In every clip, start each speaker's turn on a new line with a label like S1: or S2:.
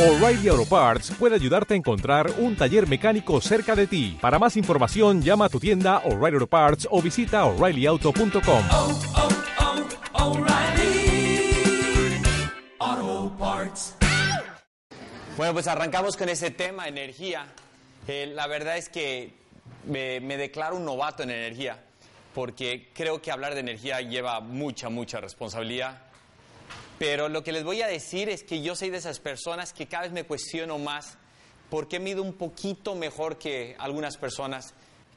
S1: O'Reilly Auto Parts puede ayudarte a encontrar un taller mecánico cerca de ti. Para más información, llama a tu tienda O'Reilly Auto Parts o visita oreillyauto.com.
S2: oh, oh, O'Reilly Auto Parts.
S3: Bueno, pues arrancamos con ese tema, energía. Eh, la verdad es que me, me declaro un novato en energía, porque creo que hablar de energía lleva mucha, mucha responsabilidad. Pero lo que les voy a decir es que yo soy de esas personas que cada vez me cuestiono más por qué mido un poquito mejor que algunas personas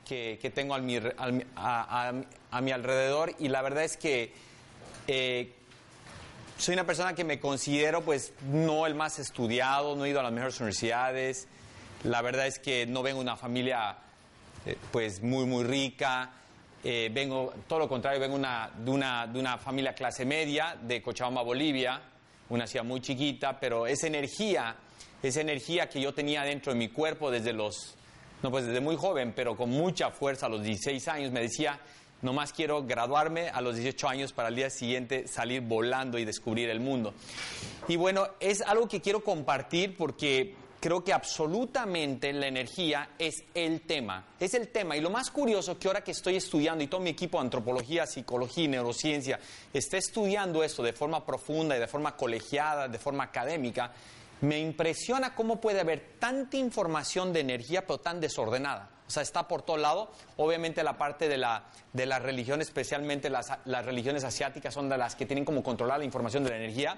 S3: que, que tengo mi- mi- a, a- a mi alrededor. Y la verdad es que eh, soy una persona que me considero pues no el más estudiado, no he ido a las mejores universidades. La verdad es que no vengo de una familia eh, pues muy muy rica. Eh, vengo, todo lo contrario, vengo de, una, de una familia clase media de Cochabamba, Bolivia, una ciudad muy chiquita, pero esa energía, esa energía que yo tenía dentro de mi cuerpo desde los, no pues desde muy joven, pero con mucha fuerza a los 16 años, me decía, nomás quiero graduarme a los 18 años para al día siguiente salir volando y descubrir el mundo. Y bueno, es algo que quiero compartir porque creo que absolutamente la energía es el tema. Es el tema. Y lo más curioso que ahora que estoy estudiando y todo mi equipo de antropología, psicología y neurociencia está estudiando esto de forma profunda y de forma colegiada, de forma académica, me impresiona cómo puede haber tanta información de energía pero tan desordenada. O sea, está por todo lado. Obviamente la parte de la, de la religión, especialmente las, las religiones asiáticas, son de las que tienen como controlar la información de la energía.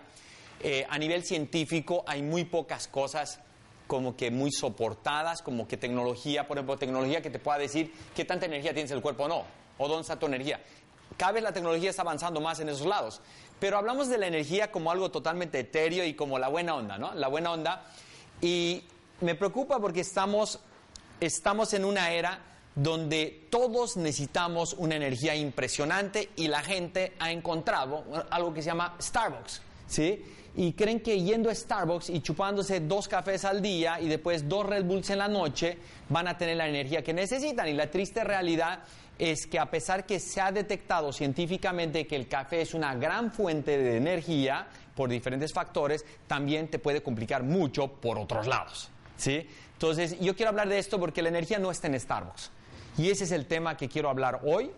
S3: Eh, a nivel científico hay muy pocas cosas como que muy soportadas, como que tecnología, por ejemplo, tecnología que te pueda decir qué tanta energía tienes en el cuerpo o no, o dónde está tu energía. Cada vez la tecnología está avanzando más en esos lados. Pero hablamos de la energía como algo totalmente etéreo y como la buena onda, ¿no? La buena onda. Y me preocupa porque estamos, estamos en una era donde todos necesitamos una energía impresionante y la gente ha encontrado algo que se llama Starbucks, ¿sí? Y creen que yendo a Starbucks y chupándose dos cafés al día y después dos Red Bulls en la noche van a tener la energía que necesitan. Y la triste realidad es que a pesar que se ha detectado científicamente que el café es una gran fuente de energía por diferentes factores, también te puede complicar mucho por otros lados, ¿sí? Entonces, yo quiero hablar de esto porque la energía no está en Starbucks. Y ese es el tema que quiero hablar hoy,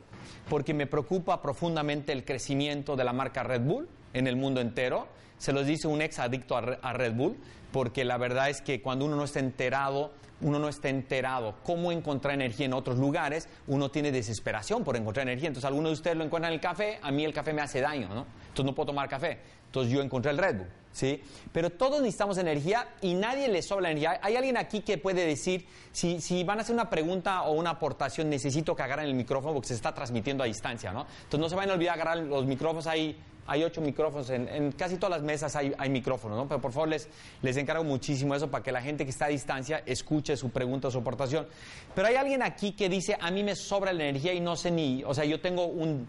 S3: porque me preocupa profundamente el crecimiento de la marca Red Bull en el mundo entero. Se los dice un ex adicto a Re- a Red Bull, porque la verdad es que cuando uno no está enterado, uno no está enterado cómo encontrar energía en otros lugares, uno tiene desesperación por encontrar energía. Entonces, algunos de ustedes lo encuentran en el café, a mí el café me hace daño, ¿no? Entonces, no puedo tomar café. Entonces, yo encontré el Red Bull, ¿sí? Pero todos necesitamos energía y nadie le sobra energía. ¿Hay alguien aquí que puede decir, si, si van a hacer una pregunta o una aportación, necesito que agarren el micrófono porque se está transmitiendo a distancia, ¿no? Entonces, no se vayan a olvidar agarrar los micrófonos ahí. Hay ocho micrófonos, en, en casi todas las mesas hay, hay micrófonos, ¿no? Pero por favor les, les encargo muchísimo eso para que la gente que está a distancia escuche su pregunta su aportación. Pero hay alguien aquí que dice, a mí me sobra la energía y no sé ni, o sea, yo tengo un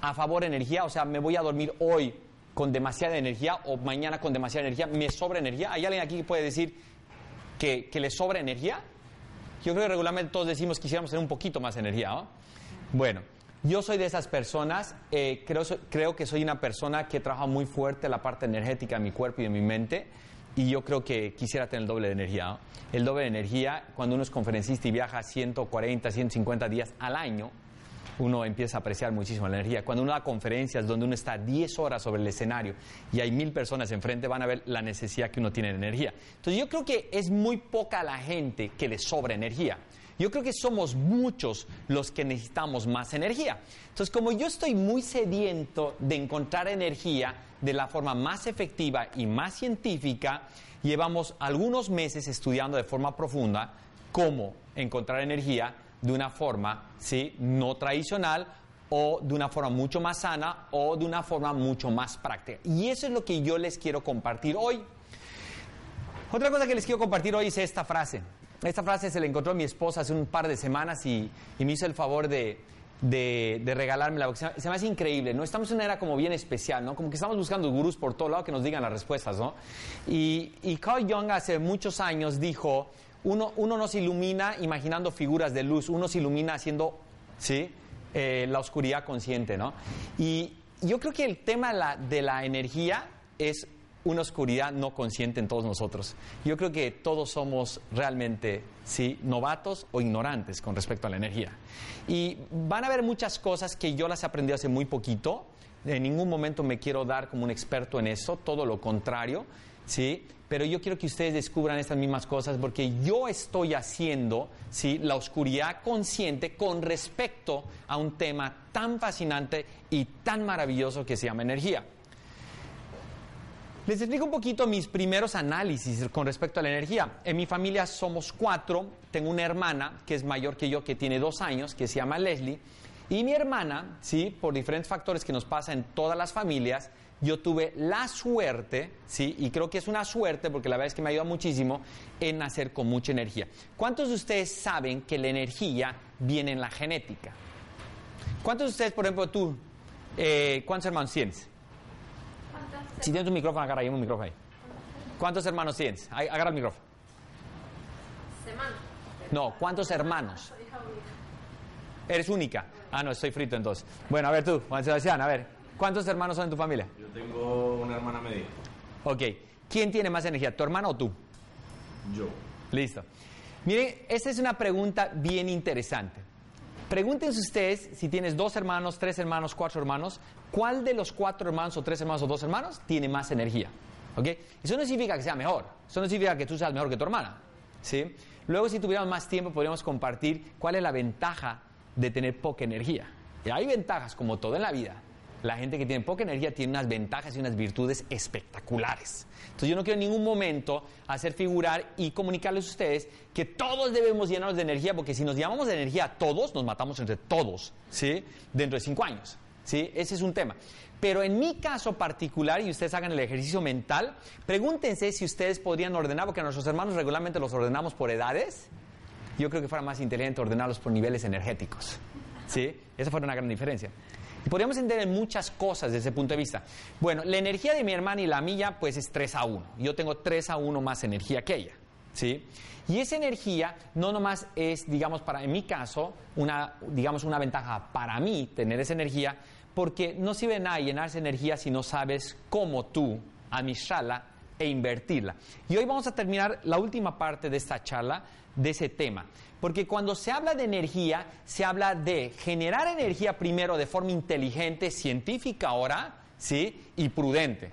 S3: a favor energía, o sea, me voy a dormir hoy con demasiada energía o mañana con demasiada energía, me sobra energía. ¿Hay alguien aquí que puede decir que, que le sobra energía? Yo creo que regularmente todos decimos que quisiéramos tener un poquito más de energía, ¿no? Bueno, yo soy de esas personas, eh, creo, creo que soy una persona que trabaja muy fuerte la parte energética de mi cuerpo y de mi mente, y yo creo que quisiera tener el doble de energía. El doble de energía, cuando uno es conferencista y viaja 140, 150 días al año, uno empieza a apreciar muchísimo la energía. Cuando uno da conferencias donde uno está 10 horas sobre el escenario y hay mil personas enfrente, van a ver la necesidad que uno tiene de energía. Entonces yo creo que es muy poca la gente que le sobra energía. Yo creo que somos muchos los que necesitamos más energía. Entonces, como yo estoy muy sediento de encontrar energía de la forma más efectiva y más científica, llevamos algunos meses estudiando de forma profunda cómo encontrar energía de una forma ¿sí? no tradicional o de una forma mucho más sana o de una forma mucho más práctica. Y eso es lo que yo les quiero compartir hoy. Otra cosa que les quiero compartir hoy es esta frase. Esta frase se la encontró a mi esposa hace un par de semanas y, y me hizo el favor de, de, de regalármela, porque se, se me hace increíble, ¿no? Estamos en una era como bien especial, ¿no? Como que estamos buscando gurús por todo lado que nos digan las respuestas, ¿no? Y, y Carl Jung hace muchos años dijo, uno, uno no se ilumina imaginando figuras de luz, uno se ilumina haciendo, ¿sí? Eh, la oscuridad consciente, ¿no? Y yo creo que el tema de la, de la energía es una oscuridad no consciente en todos nosotros. Yo creo que todos somos realmente, sí, novatos o ignorantes con respecto a la energía. Y van a haber muchas cosas que yo las he aprendido hace muy poquito. En ningún momento me quiero dar como un experto en eso, todo lo contrario, ¿sí? Pero yo quiero que ustedes descubran estas mismas cosas porque yo estoy haciendo, ¿sí? La oscuridad consciente con respecto a un tema tan fascinante y tan maravilloso que se llama energía. Les explico un poquito mis primeros análisis con respecto a la energía. En mi familia somos cuatro. Tengo una hermana que es mayor que yo, que tiene dos años, que se llama Leslie. Y mi hermana, sí, por diferentes factores que nos pasa en todas las familias, yo tuve la suerte, sí, y creo que es una suerte porque la verdad es que me ayuda muchísimo en nacer con mucha energía. ¿Cuántos de ustedes saben que la energía viene en la genética? ¿Cuántos de ustedes, por ejemplo, tú, eh, cuántos hermanos tienes? Si tienes un micrófono, agarra ahí un micrófono ahí. ¿Cuántos hermanos tienes? Ahí, agarra el micrófono.
S4: Semana.
S3: No, ¿cuántos hermanos? Eres única. Ah, no, estoy frito entonces. Bueno, a ver tú, Juan Sebastián, a ver. ¿Cuántos hermanos son en tu familia?
S5: Yo tengo una hermana media.
S3: Ok. ¿Quién tiene más energía, tu hermano o tú?
S5: Yo.
S3: Listo. Miren, esta es una pregunta bien interesante. Pregúntense ustedes si tienes dos hermanos, tres hermanos, cuatro hermanos, ¿cuál de los cuatro hermanos o tres hermanos o dos hermanos tiene más energía? ¿Ok? Eso no significa que sea mejor, eso no significa que tú seas mejor que tu hermana. ¿Sí? Luego, si tuviéramos más tiempo, podríamos compartir cuál es la ventaja de tener poca energía. Y hay ventajas, como todo en la vida. La gente que tiene poca energía tiene unas ventajas y unas virtudes espectaculares. Entonces yo no quiero en ningún momento hacer figurar y comunicarles a ustedes que todos debemos llenarnos de energía, porque si nos llamamos de energía todos, nos matamos entre todos, ¿sí? Dentro de cinco años, ¿sí? Ese es un tema. Pero en mi caso particular, y ustedes hagan el ejercicio mental, pregúntense si ustedes podrían ordenar, porque a nuestros hermanos regularmente los ordenamos por edades. Yo creo que fuera más inteligente ordenarlos por niveles energéticos. ¿Sí? Esa fue una gran diferencia. Y podríamos entender muchas cosas desde ese punto de vista. Bueno, la energía de mi hermana y la mía, pues es 3 a 1. Yo tengo 3 a 1 más energía que ella. ¿Sí? Y esa energía no nomás es, digamos, para, en mi caso, una, digamos, una ventaja para mí tener esa energía, porque no sirve de nada llenarse energía si no sabes cómo tú administrarla e invertirla. Y hoy vamos a terminar la última parte de esta charla de ese tema. Porque cuando se habla de energía, se habla de generar energía primero de forma inteligente, científica ahora, ¿sí? Y prudente.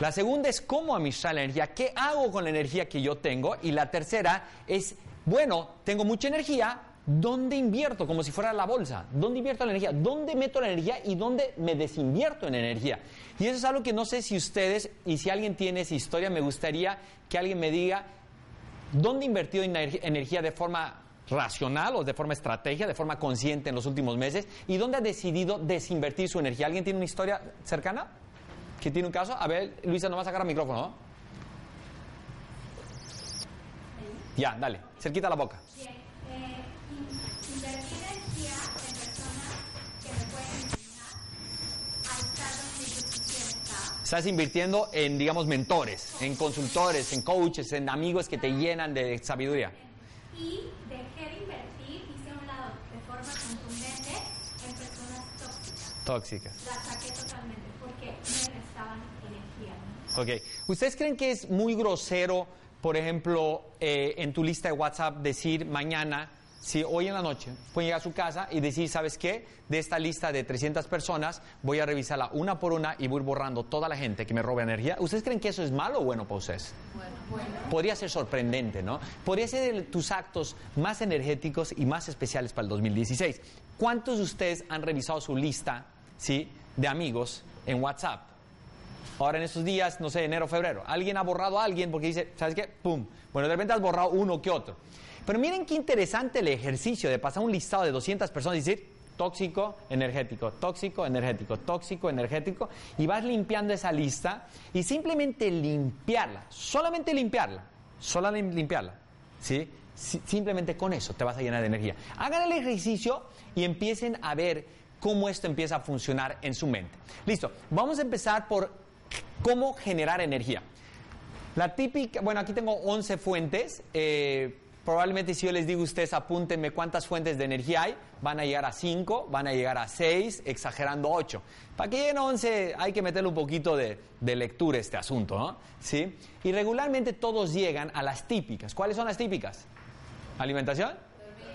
S3: La segunda es cómo administrar la energía, qué hago con la energía que yo tengo. Y la tercera es, bueno, tengo mucha energía, ¿dónde invierto? Como si fuera la bolsa. ¿Dónde invierto la energía? ¿Dónde meto la energía y dónde me desinvierto en energía? Y eso es algo que no sé si ustedes, y si alguien tiene esa historia, me gustaría que alguien me diga dónde invertido en energía de forma racional o de forma estrategia, de forma consciente en los últimos meses y dónde ha decidido desinvertir su energía. ¿Alguien tiene una historia cercana? ¿Que tiene un caso? A ver, Luisa, no vas a sacar el micrófono, ¿no? Ya, dale, cerquita la boca. Estás invirtiendo en, digamos, mentores, en consultores, en coaches, en amigos que te llenan de sabiduría.
S4: Y dejé de invertir, hice a un lado de forma contundente en personas tóxicas.
S3: Tóxicas.
S4: Las saqué totalmente porque me restaban energía.
S3: Ok. ¿Ustedes creen que es muy grosero, por ejemplo, eh, en tu lista de WhatsApp decir mañana, si hoy en la noche pueden llegar a su casa y decir, ¿sabes qué? De esta lista de 300 personas voy a revisarla una por una y voy borrando toda la gente que me roba energía. ¿Ustedes creen que eso es malo o bueno para ustedes? Podría ser sorprendente, ¿no? Podría ser tus actos más energéticos y más especiales para el 2016. ¿Cuántos de ustedes han revisado su lista, ¿sí? De amigos en WhatsApp? Ahora en estos días, no sé, enero, febrero, alguien ha borrado a alguien porque dice, ¿sabes qué? ¡Pum! Bueno, de repente has borrado uno que otro. Pero miren qué interesante el ejercicio de pasar un listado de 200 personas y decir, tóxico, energético, tóxico, energético, tóxico, energético, y vas limpiando esa lista y simplemente limpiarla, solamente limpiarla, lim- limpiarla, ¿sí? Si- Simplemente con eso te vas a llenar de energía. Hagan el ejercicio y empiecen a ver cómo esto empieza a funcionar en su mente. Listo, vamos a empezar por cómo generar energía. La típica, bueno, aquí tengo 11 fuentes. eh, probablemente si yo les digo a ustedes apúntenme cuántas fuentes de energía hay, van a llegar a 5, van a llegar a 6, exagerando 8. Para que lleguen a 11 hay que meterle un poquito de, de lectura a este asunto, ¿no? ¿Sí? Y regularmente todos llegan a las típicas. ¿Cuáles son las típicas? ¿Alimentación?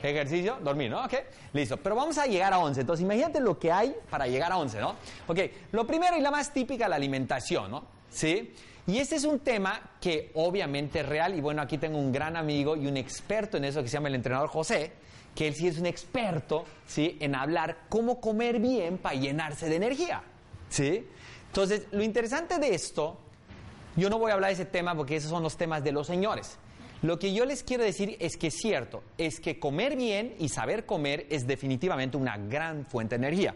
S3: Ejercicio, dormir, ¿no? Ok, listo. Pero vamos a llegar a 11. Entonces, imagínate lo que hay para llegar a 11, ¿no? Ok, lo primero y la más típica, la alimentación, ¿no? ¿Sí? Y este es un tema que obviamente es real. Y bueno, aquí tengo un gran amigo y un experto en eso que se llama el entrenador José, que él sí es un experto, ¿sí? En hablar cómo comer bien para llenarse de energía, ¿sí? Entonces, lo interesante de esto, yo no voy a hablar de ese tema porque esos son los temas de los señores. Lo que yo les quiero decir es que es cierto, es que comer bien y saber comer es definitivamente una gran fuente de energía.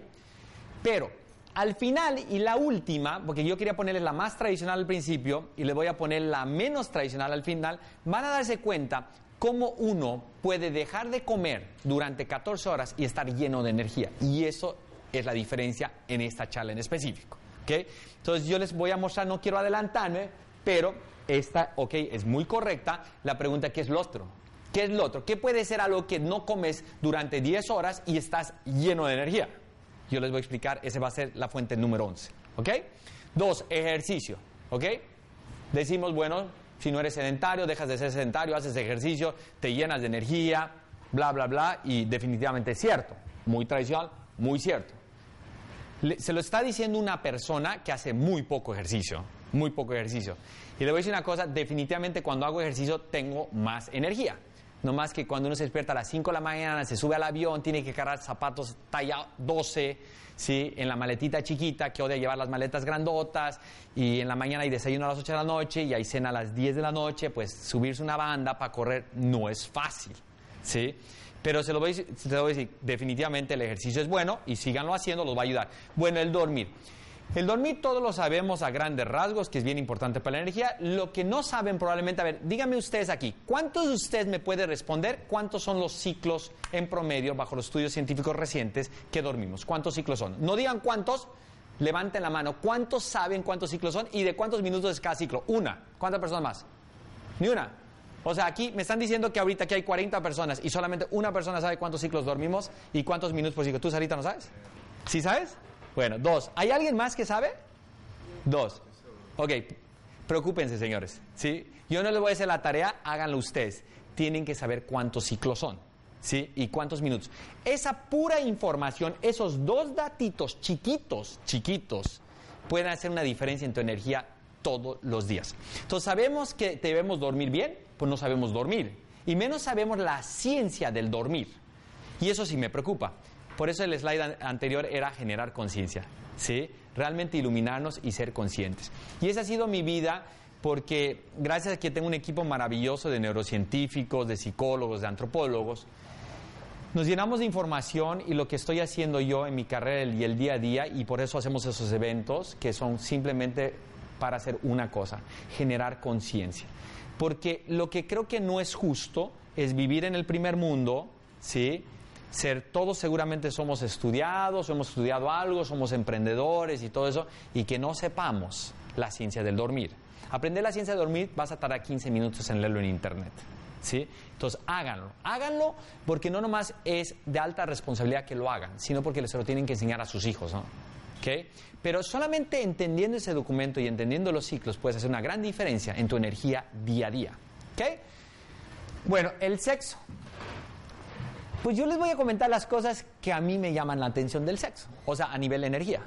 S3: Pero al final y la última, porque yo quería ponerles la más tradicional al principio y les voy a poner la menos tradicional al final, van a darse cuenta cómo uno puede dejar de comer durante 14 horas y estar lleno de energía. Y eso es la diferencia en esta charla en específico. ¿ok? Entonces yo les voy a mostrar, no quiero adelantarme, pero esta, ok, es muy correcta. La pregunta, ¿qué es lo otro? ¿Qué es lo otro? ¿Qué puede ser algo que no comes durante 10 horas y estás lleno de energía? Yo les voy a explicar, esa va a ser la fuente número 11. ¿Ok? Dos, ejercicio. ¿Ok? Decimos, bueno, si no eres sedentario, dejas de ser sedentario, haces ejercicio, te llenas de energía, bla, bla, bla, y definitivamente es cierto. Muy tradicional, muy cierto. Se lo está diciendo una persona que hace muy poco ejercicio, muy poco ejercicio. Y le voy a decir una cosa, definitivamente cuando hago ejercicio tengo más energía. No más que cuando uno se despierta a las 5 de la mañana, se sube al avión, tiene que cargar zapatos talla 12, ¿sí? en la maletita chiquita, que odia llevar las maletas grandotas, y en la mañana hay desayuno a las 8 de la noche, y hay cena a las 10 de la noche, pues subirse una banda para correr no es fácil. ¿sí? Pero se lo, voy, se lo voy a decir, definitivamente el ejercicio es bueno y síganlo haciendo, los va a ayudar. Bueno, el dormir. El dormir todos lo sabemos a grandes rasgos, que es bien importante para la energía. Lo que no saben probablemente, a ver, díganme ustedes aquí, ¿cuántos de ustedes me pueden responder cuántos son los ciclos en promedio, bajo los estudios científicos recientes, que dormimos? ¿Cuántos ciclos son? No digan cuántos, levanten la mano. ¿Cuántos saben cuántos ciclos son y de cuántos minutos es cada ciclo? Una. ¿Cuántas personas más? Ni una. O sea, aquí me están diciendo que ahorita que hay 40 personas y solamente una persona sabe cuántos ciclos dormimos y cuántos minutos por ciclo. ¿Tú, Sarita, no sabes? ¿Sí sabes? Bueno, dos. ¿Hay alguien más que sabe? Dos. Ok, preocúpense, señores. ¿sí? Yo no les voy a hacer la tarea, háganlo ustedes. Tienen que saber cuántos ciclos son. ¿Sí? Y cuántos minutos. Esa pura información, esos dos datitos chiquitos, chiquitos, pueden hacer una diferencia en tu energía todos los días. Entonces, sabemos que debemos dormir bien, pues no sabemos dormir. Y menos sabemos la ciencia del dormir. Y eso sí me preocupa. Por eso el slide an- anterior era generar conciencia, ¿sí? Realmente iluminarnos y ser conscientes. Y esa ha sido mi vida porque gracias a que tengo un equipo maravilloso de neurocientíficos, de psicólogos, de antropólogos, nos llenamos de información y lo que estoy haciendo yo en mi carrera y el día a día, y por eso hacemos esos eventos que son simplemente para hacer una cosa, generar conciencia. Porque lo que creo que no es justo es vivir en el primer mundo, ¿sí? Ser, todos seguramente somos estudiados, hemos estudiado algo, somos emprendedores y todo eso, y que no sepamos la ciencia del dormir. Aprender la ciencia del dormir vas a tardar 15 minutos en leerlo en internet. ¿Sí? Entonces háganlo, háganlo porque no nomás es de alta responsabilidad que lo hagan, sino porque se lo tienen que enseñar a sus hijos, ¿no? ¿Ok? Pero solamente entendiendo ese documento y entendiendo los ciclos puedes hacer una gran diferencia en tu energía día a día. ¿Ok? Bueno, el sexo. Pues yo les voy a comentar las cosas que a mí me llaman la atención del sexo, o sea, a nivel de energía.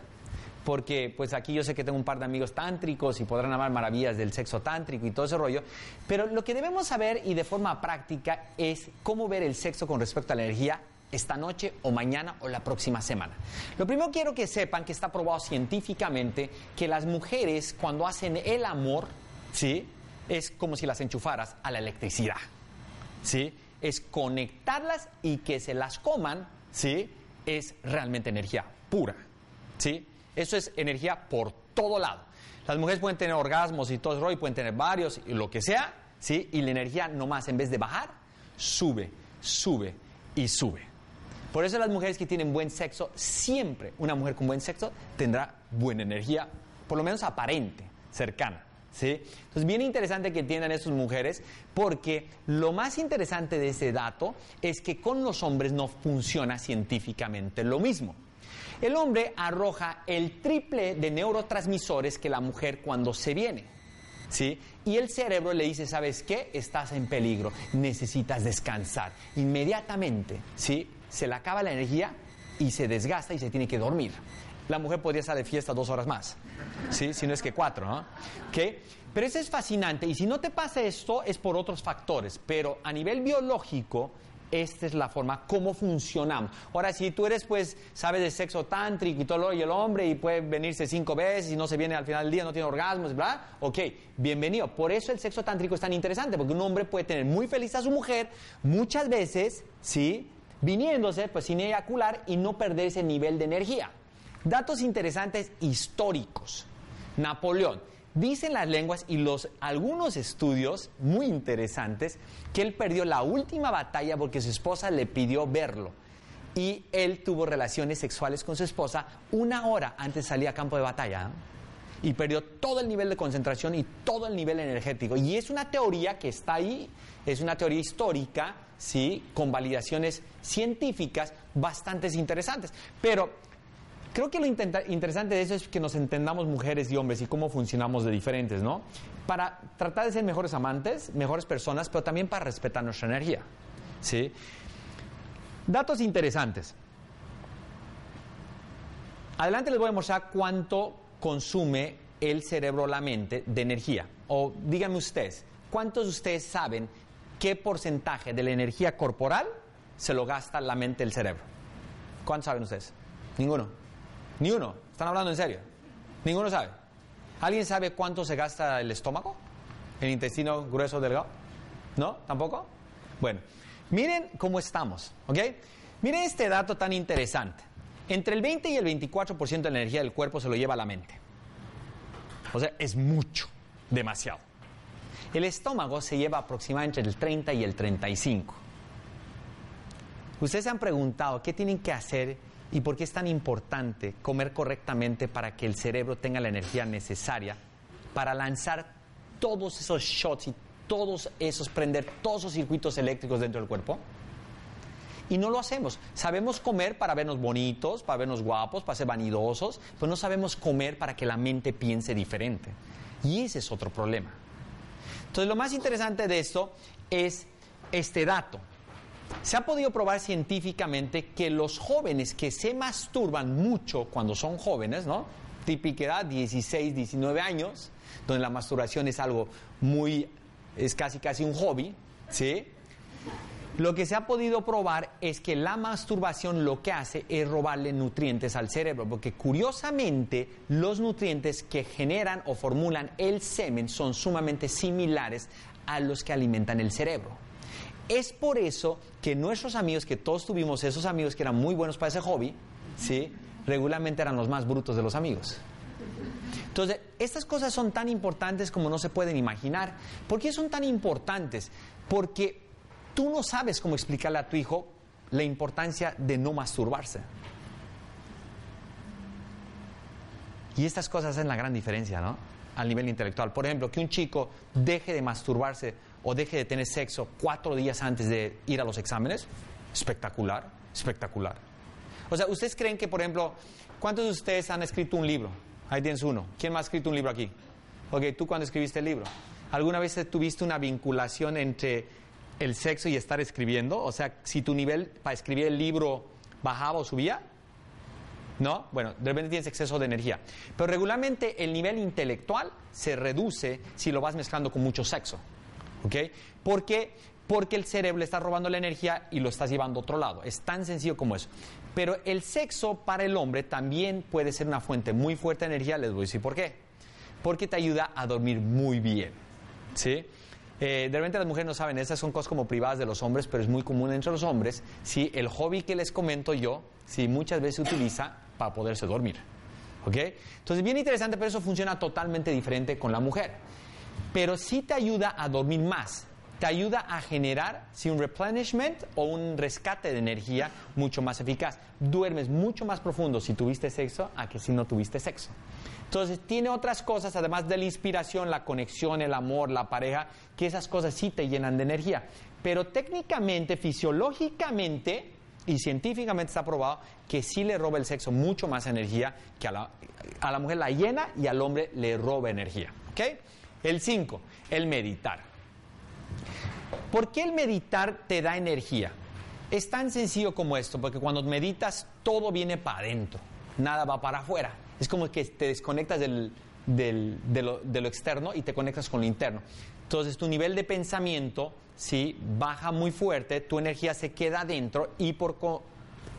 S3: Porque pues aquí yo sé que tengo un par de amigos tántricos y podrán hablar maravillas del sexo tántrico y todo ese rollo, pero lo que debemos saber y de forma práctica es cómo ver el sexo con respecto a la energía esta noche o mañana o la próxima semana. Lo primero quiero que sepan que está probado científicamente que las mujeres cuando hacen el amor, ¿sí? Es como si las enchufaras a la electricidad. ¿sí? Es conectarlas y que se las coman, ¿sí? Es realmente energía pura, ¿sí? Eso es energía por todo lado. Las mujeres pueden tener orgasmos y todo eso, y pueden tener varios, y lo que sea, ¿sí? Y la energía nomás, en vez de bajar, sube, sube y sube. Por eso las mujeres que tienen buen sexo, siempre una mujer con buen sexo tendrá buena energía, por lo menos aparente, cercana. ¿Sí? Entonces, bien interesante que entiendan estas mujeres, porque lo más interesante de ese dato es que con los hombres no funciona científicamente lo mismo. El hombre arroja el triple de neurotransmisores que la mujer cuando se viene. ¿Sí? Y el cerebro le dice, ¿sabes qué? Estás en peligro, necesitas descansar. Inmediatamente, ¿sí? Se le acaba la energía y se desgasta y se tiene que dormir. La mujer podría estar de fiesta dos horas más, ¿sí? Si no es que cuatro, ¿no? ¿Ok? Pero eso es fascinante y si no te pasa esto es por otros factores, pero a nivel biológico esta es la forma como funcionamos. Ahora, si tú eres, pues, sabes de sexo tántrico y todo lo y el hombre y puede venirse cinco veces y no se viene al final del día, no tiene orgasmos, bla, ok, bienvenido. Por eso el sexo tántrico es tan interesante, porque un hombre puede tener muy feliz a su mujer muchas veces, ¿sí? Viniéndose, pues, sin eyacular y no perder ese nivel de energía. Datos interesantes históricos. Napoleón. Dicen las lenguas y los algunos estudios muy interesantes que él perdió la última batalla porque su esposa le pidió verlo. Y él tuvo relaciones sexuales con su esposa una hora antes de salir a campo de batalla. ¿eh? Y perdió todo el nivel de concentración y todo el nivel energético. Y es una teoría que está ahí, es una teoría histórica, ¿sí? Con validaciones científicas bastante interesantes. Pero Creo que lo interesante de eso es que nos entendamos mujeres y hombres y cómo funcionamos de diferentes, ¿no? Para tratar de ser mejores amantes, mejores personas, pero también para respetar nuestra energía, ¿sí? Datos interesantes. Adelante les voy a mostrar cuánto consume el cerebro la mente de energía. O díganme ustedes, ¿cuántos de ustedes saben qué porcentaje de la energía corporal se lo gasta la mente el cerebro? ¿Cuántos saben ustedes? Ninguno. Ni uno. ¿Están hablando en serio? Ninguno sabe. ¿Alguien sabe cuánto se gasta el estómago? ¿El intestino grueso delgado? ¿No? ¿Tampoco? Bueno, miren cómo estamos, ¿ok? Miren este dato tan interesante. Entre el 20 y el 24% de la energía del cuerpo se lo lleva la mente. O sea, es mucho, demasiado. El estómago se lleva aproximadamente entre el 30 y el 35. Ustedes se han preguntado qué tienen que hacer y por qué es tan importante comer correctamente para que el cerebro tenga la energía necesaria para lanzar todos esos shots y todos esos, prender todos esos circuitos eléctricos dentro del cuerpo. Y no lo hacemos. Sabemos comer para vernos bonitos, para vernos guapos, para ser vanidosos, pero no sabemos comer para que la mente piense diferente. Y ese es otro problema. Entonces, lo más interesante de esto es este dato. Se ha podido probar científicamente que los jóvenes que se masturban mucho cuando son jóvenes, ¿no? Típica edad, 16, 19 años, donde la masturbación es algo muy, es casi casi un hobby, ¿sí? Lo que se ha podido probar es que la masturbación lo que hace es robarle nutrientes al cerebro, porque curiosamente los nutrientes que generan o formulan el semen son sumamente similares a los que alimentan el cerebro. Es por eso que nuestros amigos, que todos tuvimos esos amigos que eran muy buenos para ese hobby, ¿sí? regularmente eran los más brutos de los amigos. Entonces, estas cosas son tan importantes como no se pueden imaginar. ¿Por qué son tan importantes? Porque tú no sabes cómo explicarle a tu hijo la importancia de no masturbarse. Y estas cosas hacen la gran diferencia, ¿no? Al nivel intelectual. Por ejemplo, que un chico deje de masturbarse o deje de tener sexo cuatro días antes de ir a los exámenes. Espectacular, espectacular. O sea, ¿ustedes creen que, por ejemplo, cuántos de ustedes han escrito un libro? Ahí tienes uno. ¿Quién más ha escrito un libro aquí? Ok, ¿tú cuándo escribiste el libro? ¿Alguna vez tuviste una vinculación entre el sexo y estar escribiendo? O sea, si tu nivel para escribir el libro bajaba o subía. ¿No? Bueno, de repente tienes exceso de energía. Pero regularmente el nivel intelectual se reduce si lo vas mezclando con mucho sexo. ¿Ok? ¿Por qué? Porque el cerebro le está robando la energía y lo estás llevando a otro lado. Es tan sencillo como eso. Pero el sexo para el hombre también puede ser una fuente muy fuerte de energía. Les voy a decir por qué. Porque te ayuda a dormir muy bien. ¿Sí? Eh, de repente las mujeres no saben, esas son cosas como privadas de los hombres, pero es muy común entre los hombres. ¿sí? El hobby que les comento yo, sí, muchas veces se utiliza para poderse dormir. ¿Ok? Entonces, bien interesante, pero eso funciona totalmente diferente con la mujer. Pero sí te ayuda a dormir más. Te ayuda a generar sí, un replenishment o un rescate de energía mucho más eficaz. Duermes mucho más profundo si tuviste sexo a que si no tuviste sexo. Entonces tiene otras cosas, además de la inspiración, la conexión, el amor, la pareja, que esas cosas sí te llenan de energía. Pero técnicamente, fisiológicamente y científicamente está probado que sí le roba el sexo mucho más energía que a la, a la mujer la llena y al hombre le roba energía. ¿ok? El 5, el meditar. ¿Por qué el meditar te da energía? Es tan sencillo como esto, porque cuando meditas todo viene para adentro, nada va para afuera. Es como que te desconectas de, lo, externo y te conectas con lo interno. Entonces tu nivel de pensamiento ¿sí? baja muy fuerte, tu energía se queda adentro y por co-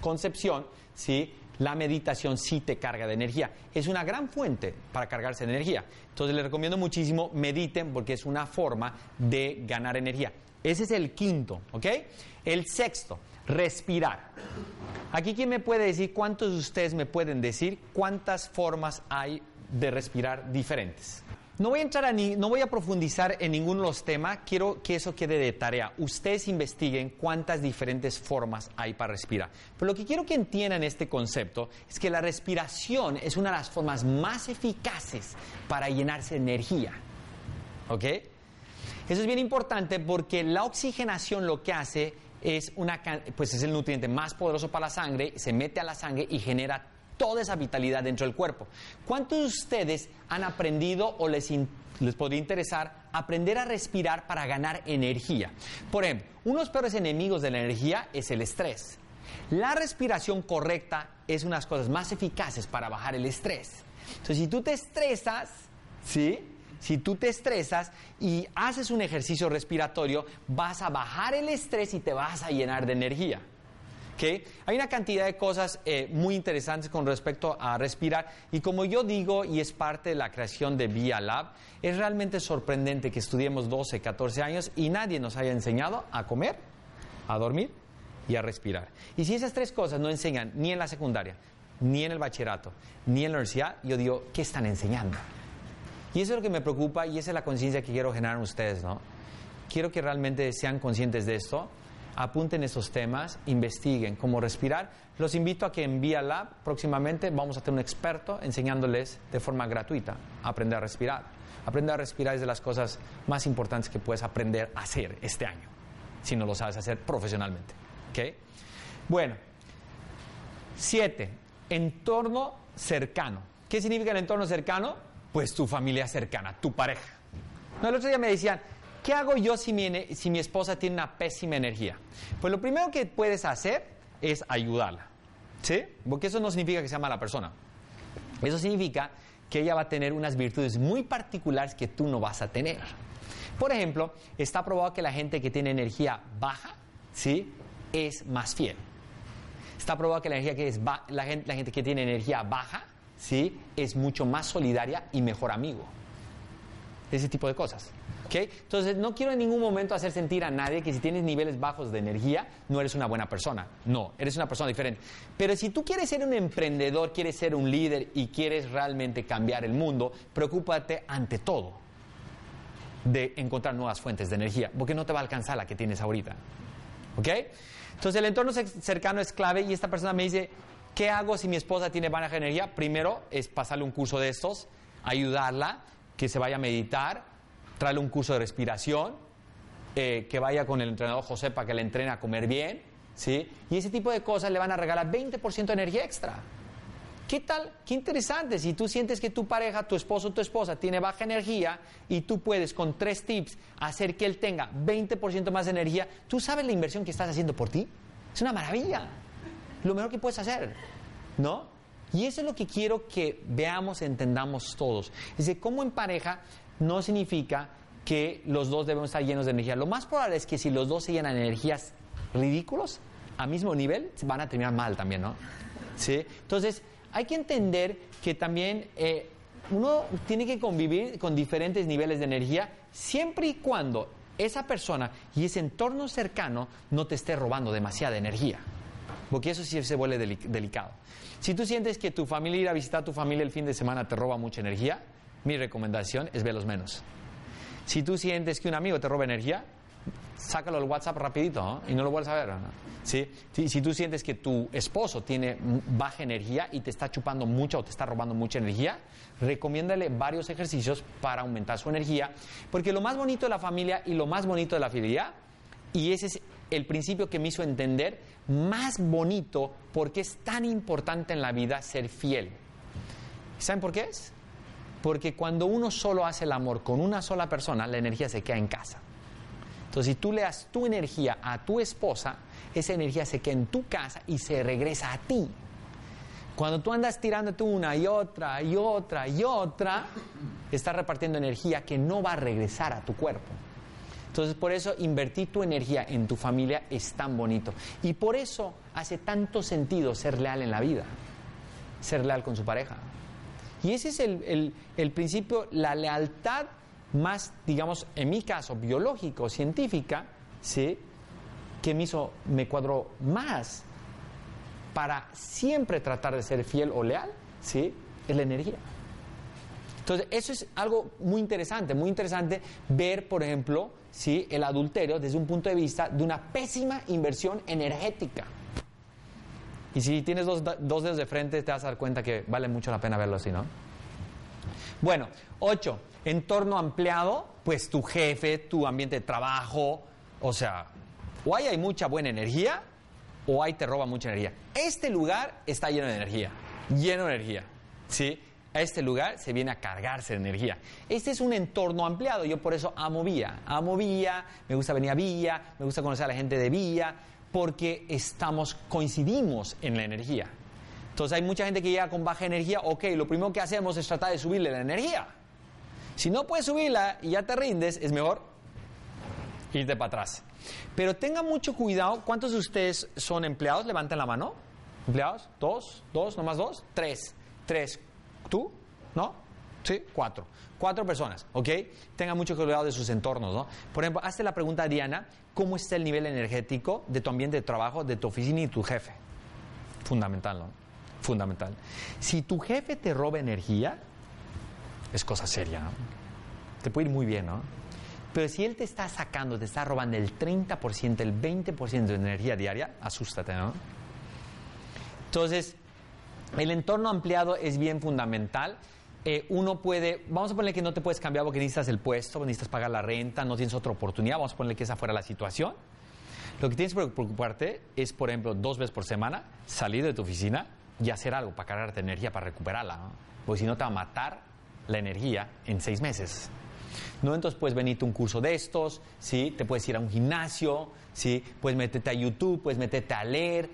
S3: concepción ¿sí? La meditación sí te carga de energía. Es una gran fuente para cargarse de energía. Entonces les recomiendo muchísimo mediten porque es una forma de ganar energía. Ese es el quinto, ¿ok? El sexto, respirar. Aquí, ¿quién me puede decir, cuántos de ustedes me pueden decir cuántas formas hay de respirar diferentes? No voy a entrar a ni, no voy a profundizar en ninguno de los temas, quiero que eso quede de tarea. Ustedes investiguen cuántas diferentes formas hay para respirar. Pero lo que quiero que entiendan este concepto es que la respiración es una de las formas más eficaces para llenarse de energía. ¿Ok? Eso es bien importante porque la oxigenación lo que hace es una pues es el nutriente más poderoso para la sangre, se mete a la sangre y genera toda esa vitalidad dentro del cuerpo. ¿Cuántos de ustedes han aprendido o les, in- les podría interesar aprender a respirar para ganar energía? Por ejemplo, uno de los peores enemigos de la energía es el estrés. La respiración correcta es una de las cosas más eficaces para bajar el estrés. Entonces, si tú te estresas, ¿sí? Si tú te estresas y haces un ejercicio respiratorio, vas a bajar el estrés y te vas a llenar de energía. ¿Ok? Hay una cantidad de cosas eh, muy interesantes con respecto a respirar y como yo digo y es parte de la creación de Via Lab, es realmente sorprendente que estudiemos 12, 14 años y nadie nos haya enseñado a comer, a dormir y a respirar. Y si esas tres cosas no enseñan ni en la secundaria, ni en el bachillerato, ni en la universidad, yo digo, ¿qué están enseñando? Y eso es lo que me preocupa y esa es la conciencia que quiero generar en ustedes, ¿no? Quiero que realmente sean conscientes de esto, apunten estos temas, investiguen cómo respirar. Los invito a que en Vía Lab próximamente vamos a tener un experto enseñándoles de forma gratuita a aprender a respirar. Aprender a respirar es de las cosas más importantes que puedes aprender a hacer este año, si no lo sabes hacer profesionalmente. ¿ok? Bueno, Siete, entorno cercano. ¿Qué significa el entorno cercano? Pues tu familia cercana, tu pareja. El otro día me decían, ¿qué hago yo si mi, si mi esposa tiene una pésima energía? Pues lo primero que puedes hacer es ayudarla. ¿Sí? Porque eso no significa que sea mala persona. Eso significa que ella va a tener unas virtudes muy particulares que tú no vas a tener. Por ejemplo, está probado que la gente que tiene energía baja, ¿sí? Es más fiel. Está probado que la, energía que es la, gente, la gente que tiene energía baja, ¿sí? Es mucho más solidaria y mejor amigo. Ese tipo de cosas. ¿ok? Entonces, no quiero en ningún momento hacer sentir a nadie que si tienes niveles bajos de energía, no eres una buena persona. No, eres una persona diferente. Pero si tú quieres ser un emprendedor, quieres ser un líder y quieres realmente cambiar el mundo, preocúpate ante todo de encontrar nuevas fuentes de energía, porque no te va a alcanzar la que tienes ahorita. ¿Ok? Entonces el entorno cer- cercano es clave y esta persona me dice, ¿qué hago si mi esposa tiene baja energía? Primero es pasarle un curso de estos, ayudarla, que se vaya a meditar, traerle un curso de respiración, eh, que vaya con el entrenador José para que le entrene a comer bien, ¿sí? Y ese tipo de cosas le van a regalar 20% de energía extra. ¿Qué tal? Qué interesante. Si tú sientes que tu pareja, tu esposo o tu esposa tiene baja energía y tú puedes con tres tips hacer que él tenga 20% más de energía, ¿tú sabes la inversión que estás haciendo por ti? Es una maravilla. Lo mejor que puedes hacer. ¿No? Y eso es lo que quiero que veamos, entendamos todos. Es de cómo en pareja no significa que los dos debemos estar llenos de energía. Lo más probable es que si los dos se llenan de energías ridículos, a mismo nivel, van a terminar mal también, ¿no? ¿Sí? Entonces, hay que entender que también eh, uno tiene que convivir con diferentes niveles de energía siempre y cuando esa persona y ese entorno cercano no te esté robando demasiada energía. Porque eso sí se vuelve deli- delicado. Si tú sientes que tu familia, ir a visitar a tu familia el fin de semana te roba mucha energía, mi recomendación es verlos menos. Si tú sientes que un amigo te roba energía, sácalo del WhatsApp rapidito ¿no? y no lo vuelves a ver. ¿no? ¿Sí? Si, si tú sientes que tu esposo tiene baja energía y te está chupando mucha o te está robando mucha energía, recomiéndale varios ejercicios para aumentar su energía, porque lo más bonito de la familia y lo más bonito de la fidelidad, y ese es el principio que me hizo entender más bonito porque es tan importante en la vida ser fiel. ¿Saben por qué es? Porque cuando uno solo hace el amor con una sola persona, la energía se queda en casa. Entonces, si tú le das tu energía a tu esposa, esa energía se queda en tu casa y se regresa a ti. Cuando tú andas tirándote una y otra y otra y otra, estás repartiendo energía que no va a regresar a tu cuerpo. Entonces, por eso invertir tu energía en tu familia es tan bonito. Y por eso hace tanto sentido ser leal en la vida, ser leal con su pareja. Y ese es el, el- principio, la lealtad más, digamos, en mi caso, biológico, científica, ¿sí? que me hizo, me cuadró más para siempre tratar de ser fiel o leal, ¿sí? es la energía. Entonces, eso es algo muy interesante, muy interesante ver, por ejemplo, ¿sí? el adulterio desde un punto de vista de una pésima inversión energética. Y si tienes dos, dos dedos de frente, te vas a dar cuenta que vale mucho la pena verlo así, ¿no? Bueno, ocho, entorno ampliado, pues tu jefe, tu ambiente de trabajo, o sea, o ahí hay mucha buena energía o ahí te roba mucha energía. Este lugar está lleno de energía, lleno de energía, ¿sí? A este lugar se viene a cargarse de energía. Este es un entorno ampliado, yo por eso amo Villa. Amo Villa, me gusta venir a Villa, me gusta conocer a la gente de Villa, porque estamos, coincidimos en la energía. Entonces hay mucha gente que llega con baja energía, ok, lo primero que hacemos es tratar de subirle la energía. Si no puedes subirla y ya te rindes, es mejor irte para atrás. Pero tengan mucho cuidado, ¿cuántos de ustedes son empleados? Levanten la mano. ¿Empleados? ¿Dos? ¿Dos? ¿Nomás dos? Tres. Tres. ¿Tú? ¿No? Sí, cuatro. Cuatro personas, ¿ok? Tengan mucho cuidado de sus entornos, ¿no? Por ejemplo, hazte la pregunta a Diana, ¿cómo está el nivel energético de tu ambiente de trabajo, de tu oficina y tu jefe? Fundamental, ¿no? Fundamental. Si tu jefe te roba energía, es cosa seria, ¿no? Te puede ir muy bien, ¿no? Pero si él te está sacando, te está robando el 30%, el 20% de energía diaria, asústate, ¿no? Entonces, el entorno ampliado es bien fundamental. Eh, uno puede, vamos a ponerle que no te puedes cambiar porque necesitas el puesto, necesitas pagar la renta, no tienes otra oportunidad, vamos a ponerle que esa fuera la situación. Lo que tienes que preocuparte es, por ejemplo, dos veces por semana salir de tu oficina y hacer algo para cargarte energía, para recuperarla, ¿no? porque si no te va a matar la energía en seis meses. ¿No? Entonces puedes venirte un curso de estos, ¿sí? Te puedes ir a un gimnasio, ¿sí? Puedes meterte a YouTube, puedes meterte a leer,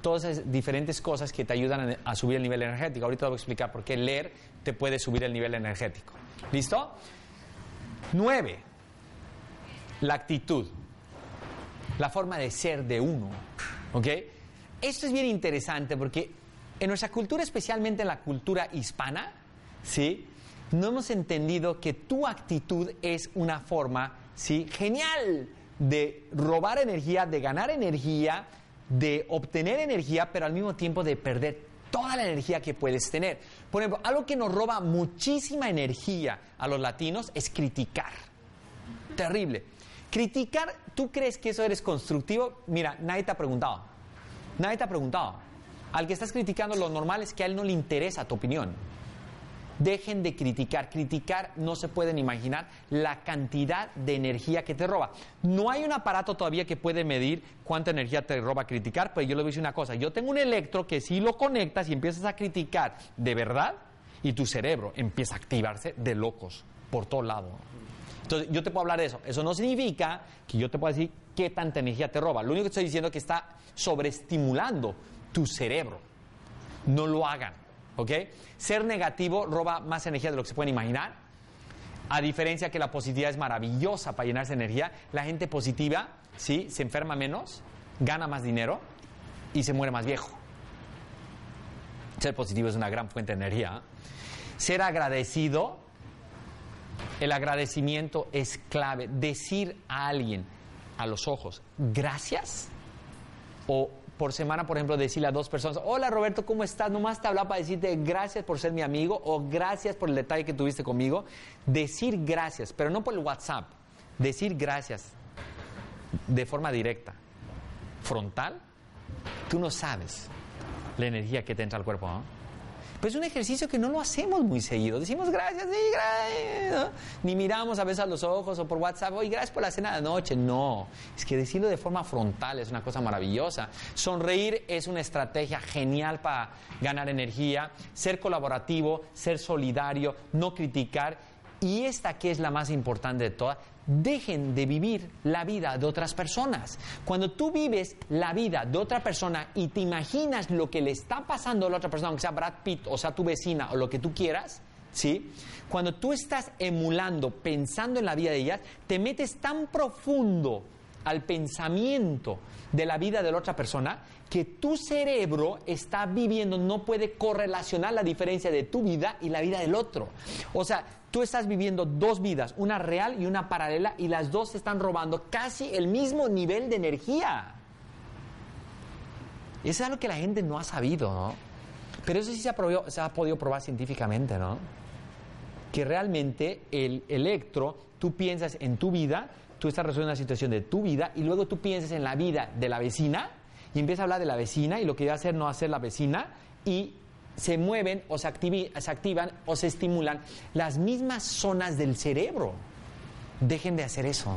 S3: todas esas diferentes cosas que te ayudan a, subir el nivel energético. Ahorita te voy a explicar por qué leer te puede subir el nivel energético. ¿Listo? Nueve, la actitud, la forma de ser de uno, ¿ok? Esto es bien interesante porque en nuestra cultura, especialmente en la cultura hispana, ¿sí? no hemos entendido que tu actitud es una forma, ¿sí? Genial de robar energía, de ganar energía, de obtener energía, pero al mismo tiempo de perder toda la energía que puedes tener. Por ejemplo, algo que nos roba muchísima energía a los latinos es criticar. Terrible. Criticar, ¿tú crees que eso eres constructivo? Mira, nadie te ha preguntado. Nadie te ha preguntado. Al que estás criticando, lo normal es que a él no le interesa tu opinión. Dejen de criticar. Criticar no se pueden imaginar la cantidad de energía que te roba. No hay un aparato todavía que puede medir cuánta energía te roba criticar, pero yo le voy a decir una cosa. Yo tengo un electro que si lo conectas y empiezas a criticar de verdad, y tu cerebro empieza a activarse de locos por todo lado. Entonces, yo te puedo hablar de eso. Eso no significa que yo te pueda decir qué tanta energía te roba. Lo único que estoy diciendo es que está sobreestimulando tu cerebro. No lo hagan. ¿Ok? Ser negativo roba más energía de lo que se pueden imaginar. A diferencia que la positividad es maravillosa para llenarse de energía, la gente positiva, ¿sí? Se enferma menos, gana más dinero y se muere más viejo. Ser positivo es una gran fuente de energía. ¿eh? Ser agradecido, el agradecimiento es clave. Decir a alguien a los ojos, gracias, o por semana, por ejemplo, decirle a dos personas, hola Roberto, ¿cómo estás? Nomás te hablaba para decirte gracias por ser mi amigo o gracias por el detalle que tuviste conmigo. Decir gracias, pero no por el WhatsApp. Decir gracias. de forma directa, frontal, tú no sabes la energía que te entra al cuerpo. Pero es un ejercicio que no lo hacemos muy seguido. Decimos gracias, sí, gracias. Ni miramos a veces a los ojos o por WhatsApp, oye, gracias por la cena de noche. No, es que decirlo de forma frontal es una cosa maravillosa. Sonreír es una estrategia genial para ganar energía, ser colaborativo, ser solidario, no criticar. Y esta que es la más importante de todas, dejen de vivir la vida de otras personas. Cuando tú vives la vida de otra persona y te imaginas lo que le está pasando a la otra persona, aunque sea Brad Pitt o sea tu vecina o lo que tú quieras, ¿sí? Cuando tú estás emulando, pensando en la vida de ellas, te metes tan profundo al pensamiento de la vida de la otra persona que tu cerebro está viviendo, no puede correlacionar la diferencia de tu vida y la vida del otro. O sea, tú estás viviendo dos vidas, una real y una paralela, y las dos están robando casi el mismo nivel de energía. Y eso es algo que la gente no ha sabido, ¿no? Pero eso sí se ha, probado- se ha podido probar científicamente, ¿no? Que realmente el electro, tú piensas en tu vida, tú estás resolviendo una situación de tu vida, y luego tú piensas en la vida de la vecina, y empiezas a hablar de la vecina, y lo que va a hacer no hacer la vecina, y se mueven o se, activan o se estimulan las mismas zonas del cerebro. Dejen de hacer eso,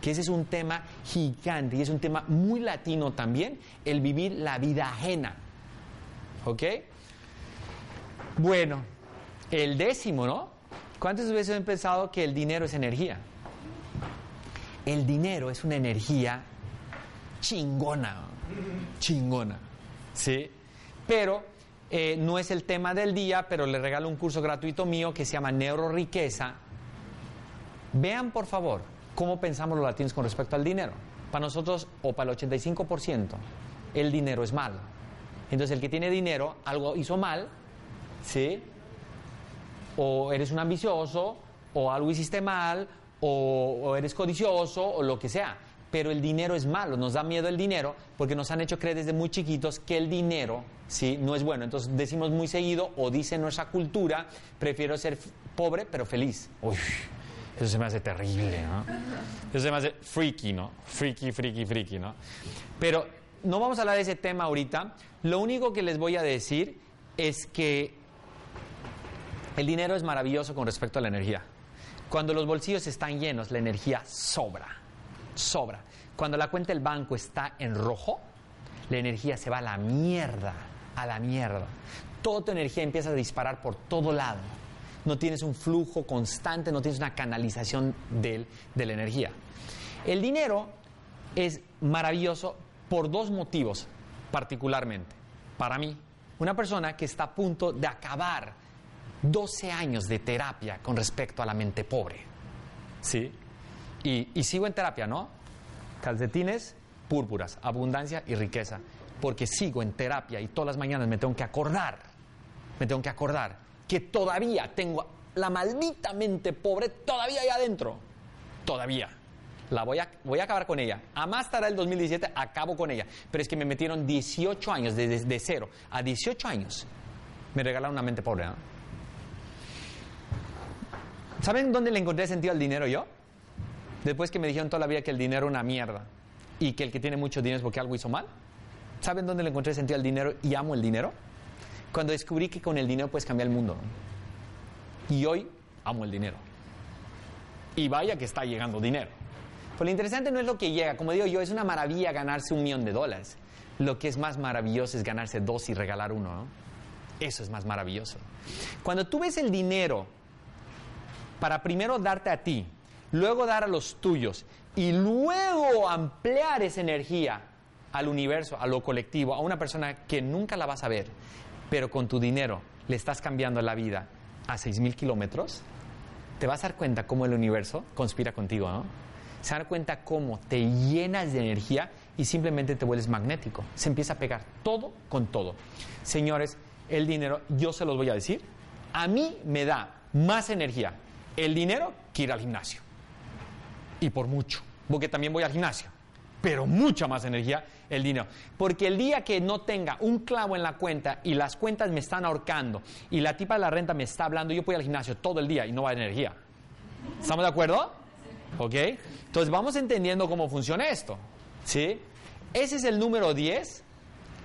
S3: que ese es un tema gigante y es un tema muy latino también, el vivir la vida ajena. ¿Ok? Bueno, el décimo, ¿no? ¿Cuántas veces han pensado que el dinero es energía? El dinero es una energía chingona, chingona, ¿sí? Pero eh, no es el tema del día, pero le regalo un curso gratuito mío que se llama Neuroriqueza. Vean, por favor, cómo pensamos los latinos con respecto al dinero. Para nosotros, o para el 85%, el dinero es malo. Entonces, el que tiene dinero, algo hizo mal, ¿sí? O eres un ambicioso, o algo hiciste mal, o, o eres codicioso, o lo que sea. Pero el dinero es malo, nos da miedo el dinero, porque nos han hecho creer desde muy chiquitos que el dinero, ¿sí? No es bueno. Entonces, decimos muy seguido, o dice nuestra cultura, prefiero ser pobre, pero feliz. Uy, eso se me hace terrible, ¿no? Eso se me hace freaky, ¿no? Freaky, freaky, freaky, ¿no? Pero no vamos a hablar de ese tema ahorita. Lo único que les voy a decir es que el dinero es maravilloso con respecto a la energía. Cuando los bolsillos están llenos, la energía sobra, sobra. Cuando la cuenta del banco está en rojo, la energía se va a la mierda, a la mierda. Toda tu energía empieza a disparar por todo lado. No tienes un flujo constante, no tienes una canalización del- de la energía. El dinero es maravilloso por dos motivos, particularmente. Para mí, una persona que está a punto de acabar 12 años de terapia con respecto a la mente pobre. ¿Sí? Y, y sigo en terapia, ¿no? Calcetines, púrpuras, abundancia y riqueza. Porque sigo en terapia y todas las mañanas me tengo que acordar, me tengo que acordar que todavía tengo la maldita mente pobre todavía ahí adentro. Todavía. La voy a, voy a acabar con ella. A más tarde el 2017 acabo con ella. Pero es que me metieron 18 años, desde de cero a 18 años. Me regalaron una mente pobre. ¿Saben dónde le encontré sentido al dinero yo? Después que me dijeron toda la vida que el dinero era una mierda y que el que tiene mucho dinero es porque algo hizo mal. ¿Saben dónde le encontré sentido al dinero y amo el dinero? Cuando descubrí que con el dinero puedes cambiar el mundo. Y hoy amo el dinero. Y vaya que está llegando dinero. Pero lo interesante no es lo que llega, como digo yo, es una maravilla ganarse un millón de dólares. Lo que es más maravilloso es ganarse dos y regalar uno, ¿no? Eso es más maravilloso. Cuando tú ves el dinero para primero darte a ti, luego dar a los tuyos y luego ampliar esa energía al universo, a lo colectivo, a una persona que nunca la vas a ver, pero con tu dinero le estás cambiando la vida a 6.000 kilómetros, te vas a dar cuenta cómo el universo conspira contigo, ¿no? Se dan cuenta cómo te llenas de energía y simplemente te vuelves magnético. Se empieza a pegar todo con todo. Señores, el dinero, yo se los voy a decir, a mí me da más energía el dinero que ir al gimnasio. Y por mucho, porque también voy al gimnasio. Pero mucha más energía el dinero. Porque el día que no tenga un clavo en la cuenta y las cuentas me están ahorcando y la tipa de la renta me está hablando, yo voy al gimnasio todo el día y no va a energía. ¿Estamos de acuerdo? ¿Ok? Entonces vamos entendiendo cómo funciona esto. ¿Sí? Ese es el número 10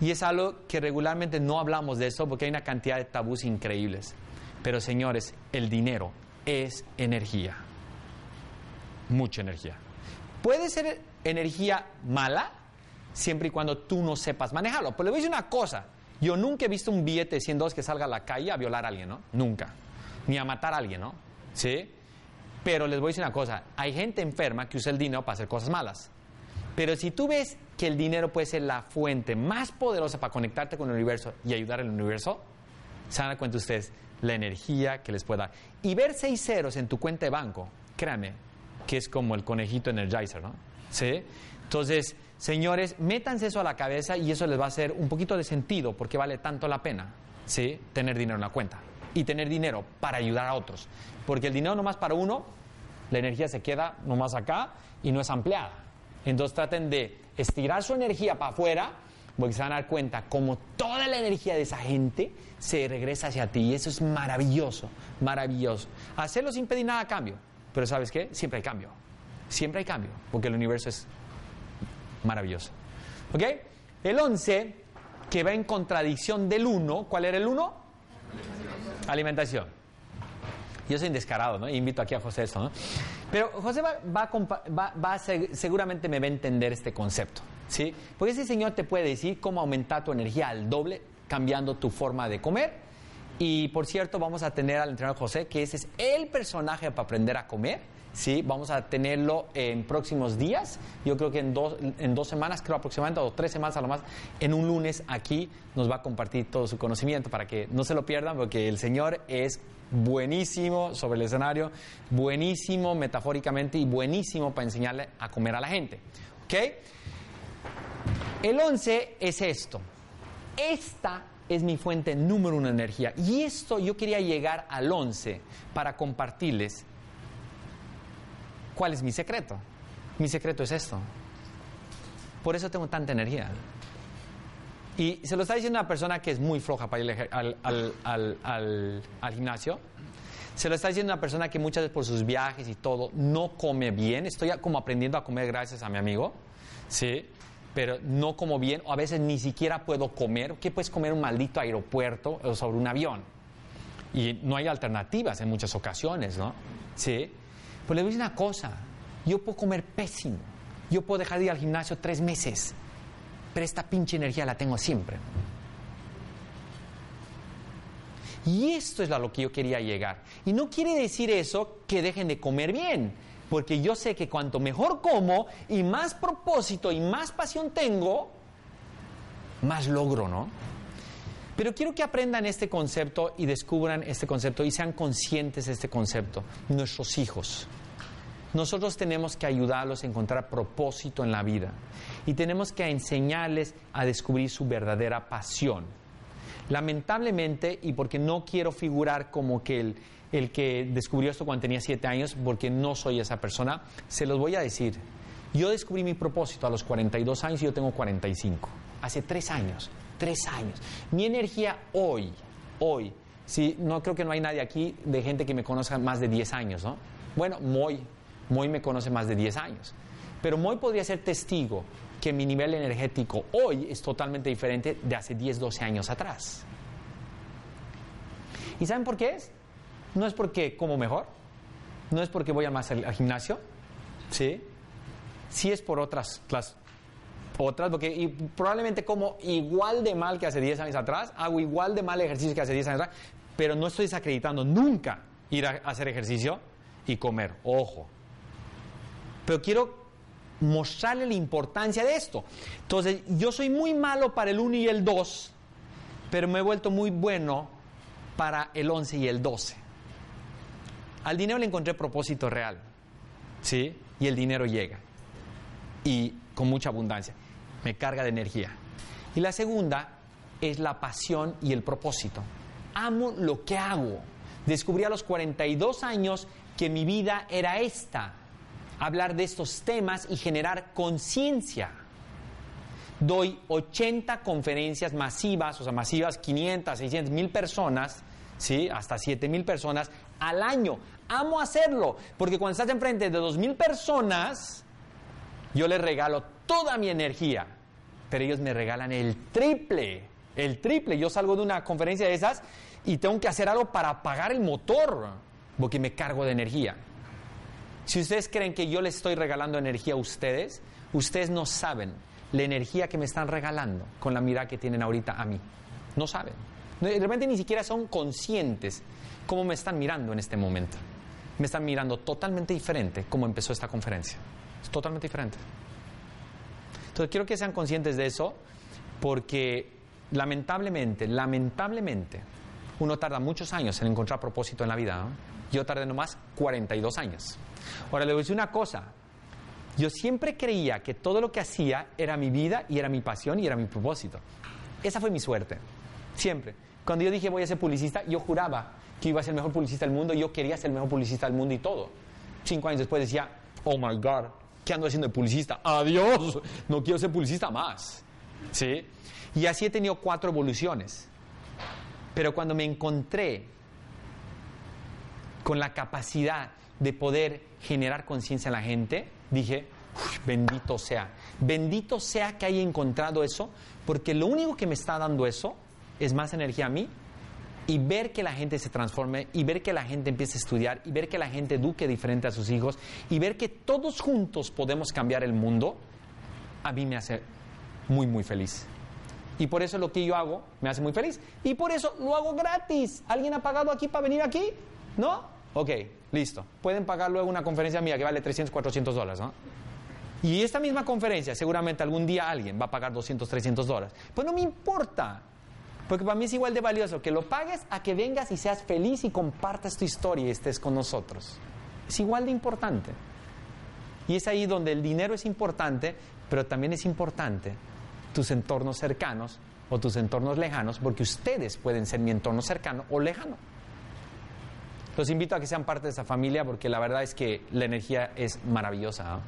S3: y es algo que regularmente no hablamos de eso porque hay una cantidad de tabús increíbles. Pero señores, el dinero es energía. Mucha energía. Puede ser energía mala siempre y cuando tú no sepas manejarlo. Pero le voy a decir una cosa. Yo nunca he visto un billete de 100 dólares que salga a la calle a violar a alguien, ¿no? Nunca. Ni a matar a alguien, ¿no? ¿Sí? Pero les voy a decir una cosa. Hay gente enferma que usa el dinero para hacer cosas malas. Pero si tú ves que el dinero puede ser la fuente más poderosa para conectarte con el universo y ayudar al universo, se dan cuenta ustedes la energía que les puede dar. Y ver seis ceros en tu cuenta de banco, créanme, que es como el conejito energizer, ¿no? ¿Sí? Entonces, señores, métanse eso a la cabeza y eso les va a hacer un poquito de sentido porque vale tanto la pena, ¿sí? Tener dinero en la cuenta y tener dinero para ayudar a otros. Porque el dinero nomás para uno, la energía se queda nomás acá y no es ampliada. Entonces traten de estirar su energía para afuera porque se van a dar cuenta como toda la energía de esa gente se regresa hacia ti y eso es maravilloso, maravilloso. Hacerlo sin pedir nada a cambio, pero ¿sabes qué? Siempre hay cambio, siempre hay cambio, porque el universo es maravilloso. ¿Ok? El 11, que va en contradicción del 1, ¿cuál era el 1? Alimentación. Yo soy descarado, ¿no? Invito aquí a José eso, ¿no? Pero José va, va, a seguramente me va a entender este concepto, ¿sí? Porque ese señor te puede decir cómo aumentar tu energía al doble cambiando tu forma de comer. Y por cierto, vamos a tener al entrenador José, que ese es el personaje para aprender a comer, ¿sí? Vamos a tenerlo en próximos días, yo creo que en dos, en dos semanas, creo aproximadamente, o tres semanas a lo más, en un lunes aquí nos va a compartir todo su conocimiento para que no se lo pierdan, porque el señor es buenísimo sobre el escenario, buenísimo metafóricamente y buenísimo para enseñarle a comer a la gente. ¿Ok? El 11 es esto. Esta es mi fuente número uno de energía. Y esto yo quería llegar al 11 para compartirles cuál es mi secreto. Mi secreto es esto. Por eso tengo tanta energía. Y se lo está diciendo una persona que es muy floja para ir al, al- gimnasio. Se lo está diciendo una persona que muchas veces por sus viajes y todo no come bien. Estoy como aprendiendo a comer gracias a mi amigo. Sí. Pero no como bien, o a veces ni siquiera puedo comer. ¿Qué puedes comer en un maldito aeropuerto o sobre un avión? Y no hay alternativas en muchas ocasiones, ¿no? Sí. Pues le voy a decir una cosa. Yo puedo comer pésimo. Yo puedo dejar de ir al gimnasio tres meses. Pero esta pinche energía la tengo siempre. Y esto es a lo que yo quería llegar. Y no quiere decir eso que dejen de comer bien. Porque yo sé que cuanto mejor como y más propósito y más pasión tengo, más logro, ¿no? Pero quiero que aprendan este concepto y descubran este concepto y sean conscientes de este concepto. Nuestros hijos. Nosotros tenemos que ayudarlos a encontrar propósito en la vida y tenemos que enseñarles a descubrir su verdadera pasión. Lamentablemente, y porque no quiero figurar como que el, el que descubrió esto cuando tenía siete años, porque no soy esa persona, se los voy a decir. Yo descubrí mi propósito a los 42 años y yo tengo 45. Hace tres años, tres años. Mi energía hoy, hoy, sí, no creo que no hay nadie aquí de gente que me conozca más de 10 años, ¿no? Bueno, Moy, Moy me conoce más de 10 años. Pero Moy podría ser testigo que mi nivel energético hoy es totalmente diferente de hace 10, 12 años atrás. ¿Y saben por qué es? No es porque como mejor, no es porque voy a más al, al gimnasio, ¿sí? Sí es por otras, las, otras, porque y probablemente como igual de mal que hace 10 años atrás, hago igual de mal ejercicio que hace 10 años atrás, pero no estoy desacreditando nunca ir a hacer ejercicio y comer, ojo. Pero quiero mostrarle la importancia de esto. Entonces, yo soy muy malo para el 1 y el 2, pero me he vuelto muy bueno para el 11 y el 12. Al dinero le encontré propósito real, ¿sí? Y el dinero llega. Y con mucha abundancia. Me carga de energía. Y la segunda es la pasión y el propósito. Amo lo que hago. Descubrí a los 42 años que mi vida era esta. Hablar de estos temas y generar conciencia. Doy 80 conferencias masivas, o sea, masivas 500, 600, mil personas, ¿sí? hasta 7 mil personas al año. amo hacerlo, porque cuando estás enfrente de dos mil personas, yo les regalo toda mi energía, pero ellos me regalan el triple, el triple. Yo salgo de una conferencia de esas y tengo que hacer algo para apagar el motor, porque me cargo de energía. Si ustedes creen que yo les estoy regalando energía a ustedes, ustedes no saben la energía que me están regalando con la mirada que tienen ahorita a mí. No saben. De repente ni siquiera son conscientes cómo me están mirando en este momento. Me están mirando totalmente diferente como empezó esta conferencia. Es totalmente diferente. Entonces quiero que sean conscientes de eso porque lamentablemente, lamentablemente, uno tarda muchos años en encontrar propósito en la vida. Yo tardé nomás 42 años. Ahora le voy a decir una cosa. Yo siempre creía que todo lo que hacía era mi vida y era mi pasión y era mi propósito. Esa fue mi suerte. Siempre. Cuando yo dije voy a ser publicista, yo juraba que iba a ser el mejor publicista del mundo. Yo quería ser el mejor publicista del mundo y todo. Cinco años después decía, oh my God, ¿qué ando haciendo de publicista? Adiós, no quiero ser publicista más. ¿Sí? Y así he tenido cuatro evoluciones. Pero cuando me encontré con la capacidad de poder generar conciencia en la gente, dije, "Uy, bendito sea, bendito sea que haya encontrado eso, porque lo único que me está dando eso es más energía a mí y ver que la gente se transforme y ver que la gente empiece a estudiar y ver que la gente eduque diferente a sus hijos y ver que todos juntos podemos cambiar el mundo, a mí me hace muy, muy feliz. Y por eso lo que yo hago me hace muy feliz. Y por eso lo hago gratis. ¿Alguien ha pagado aquí para venir aquí? ¿No? Ok, listo. Pueden pagar luego una conferencia mía que vale 300, 400 dólares. Y esta misma conferencia, seguramente algún día alguien va a pagar 200, 300 dólares. Pues no me importa. Porque para mí es igual de valioso que lo pagues a que vengas y seas feliz y compartas tu historia y estés con nosotros. Es igual de importante. Y es ahí donde el dinero es importante, pero también es importante tus entornos cercanos o tus entornos lejanos, porque ustedes pueden ser mi entorno cercano o lejano. Los invito a que sean parte de esa familia porque la verdad es que la energía es maravillosa, ¿ah?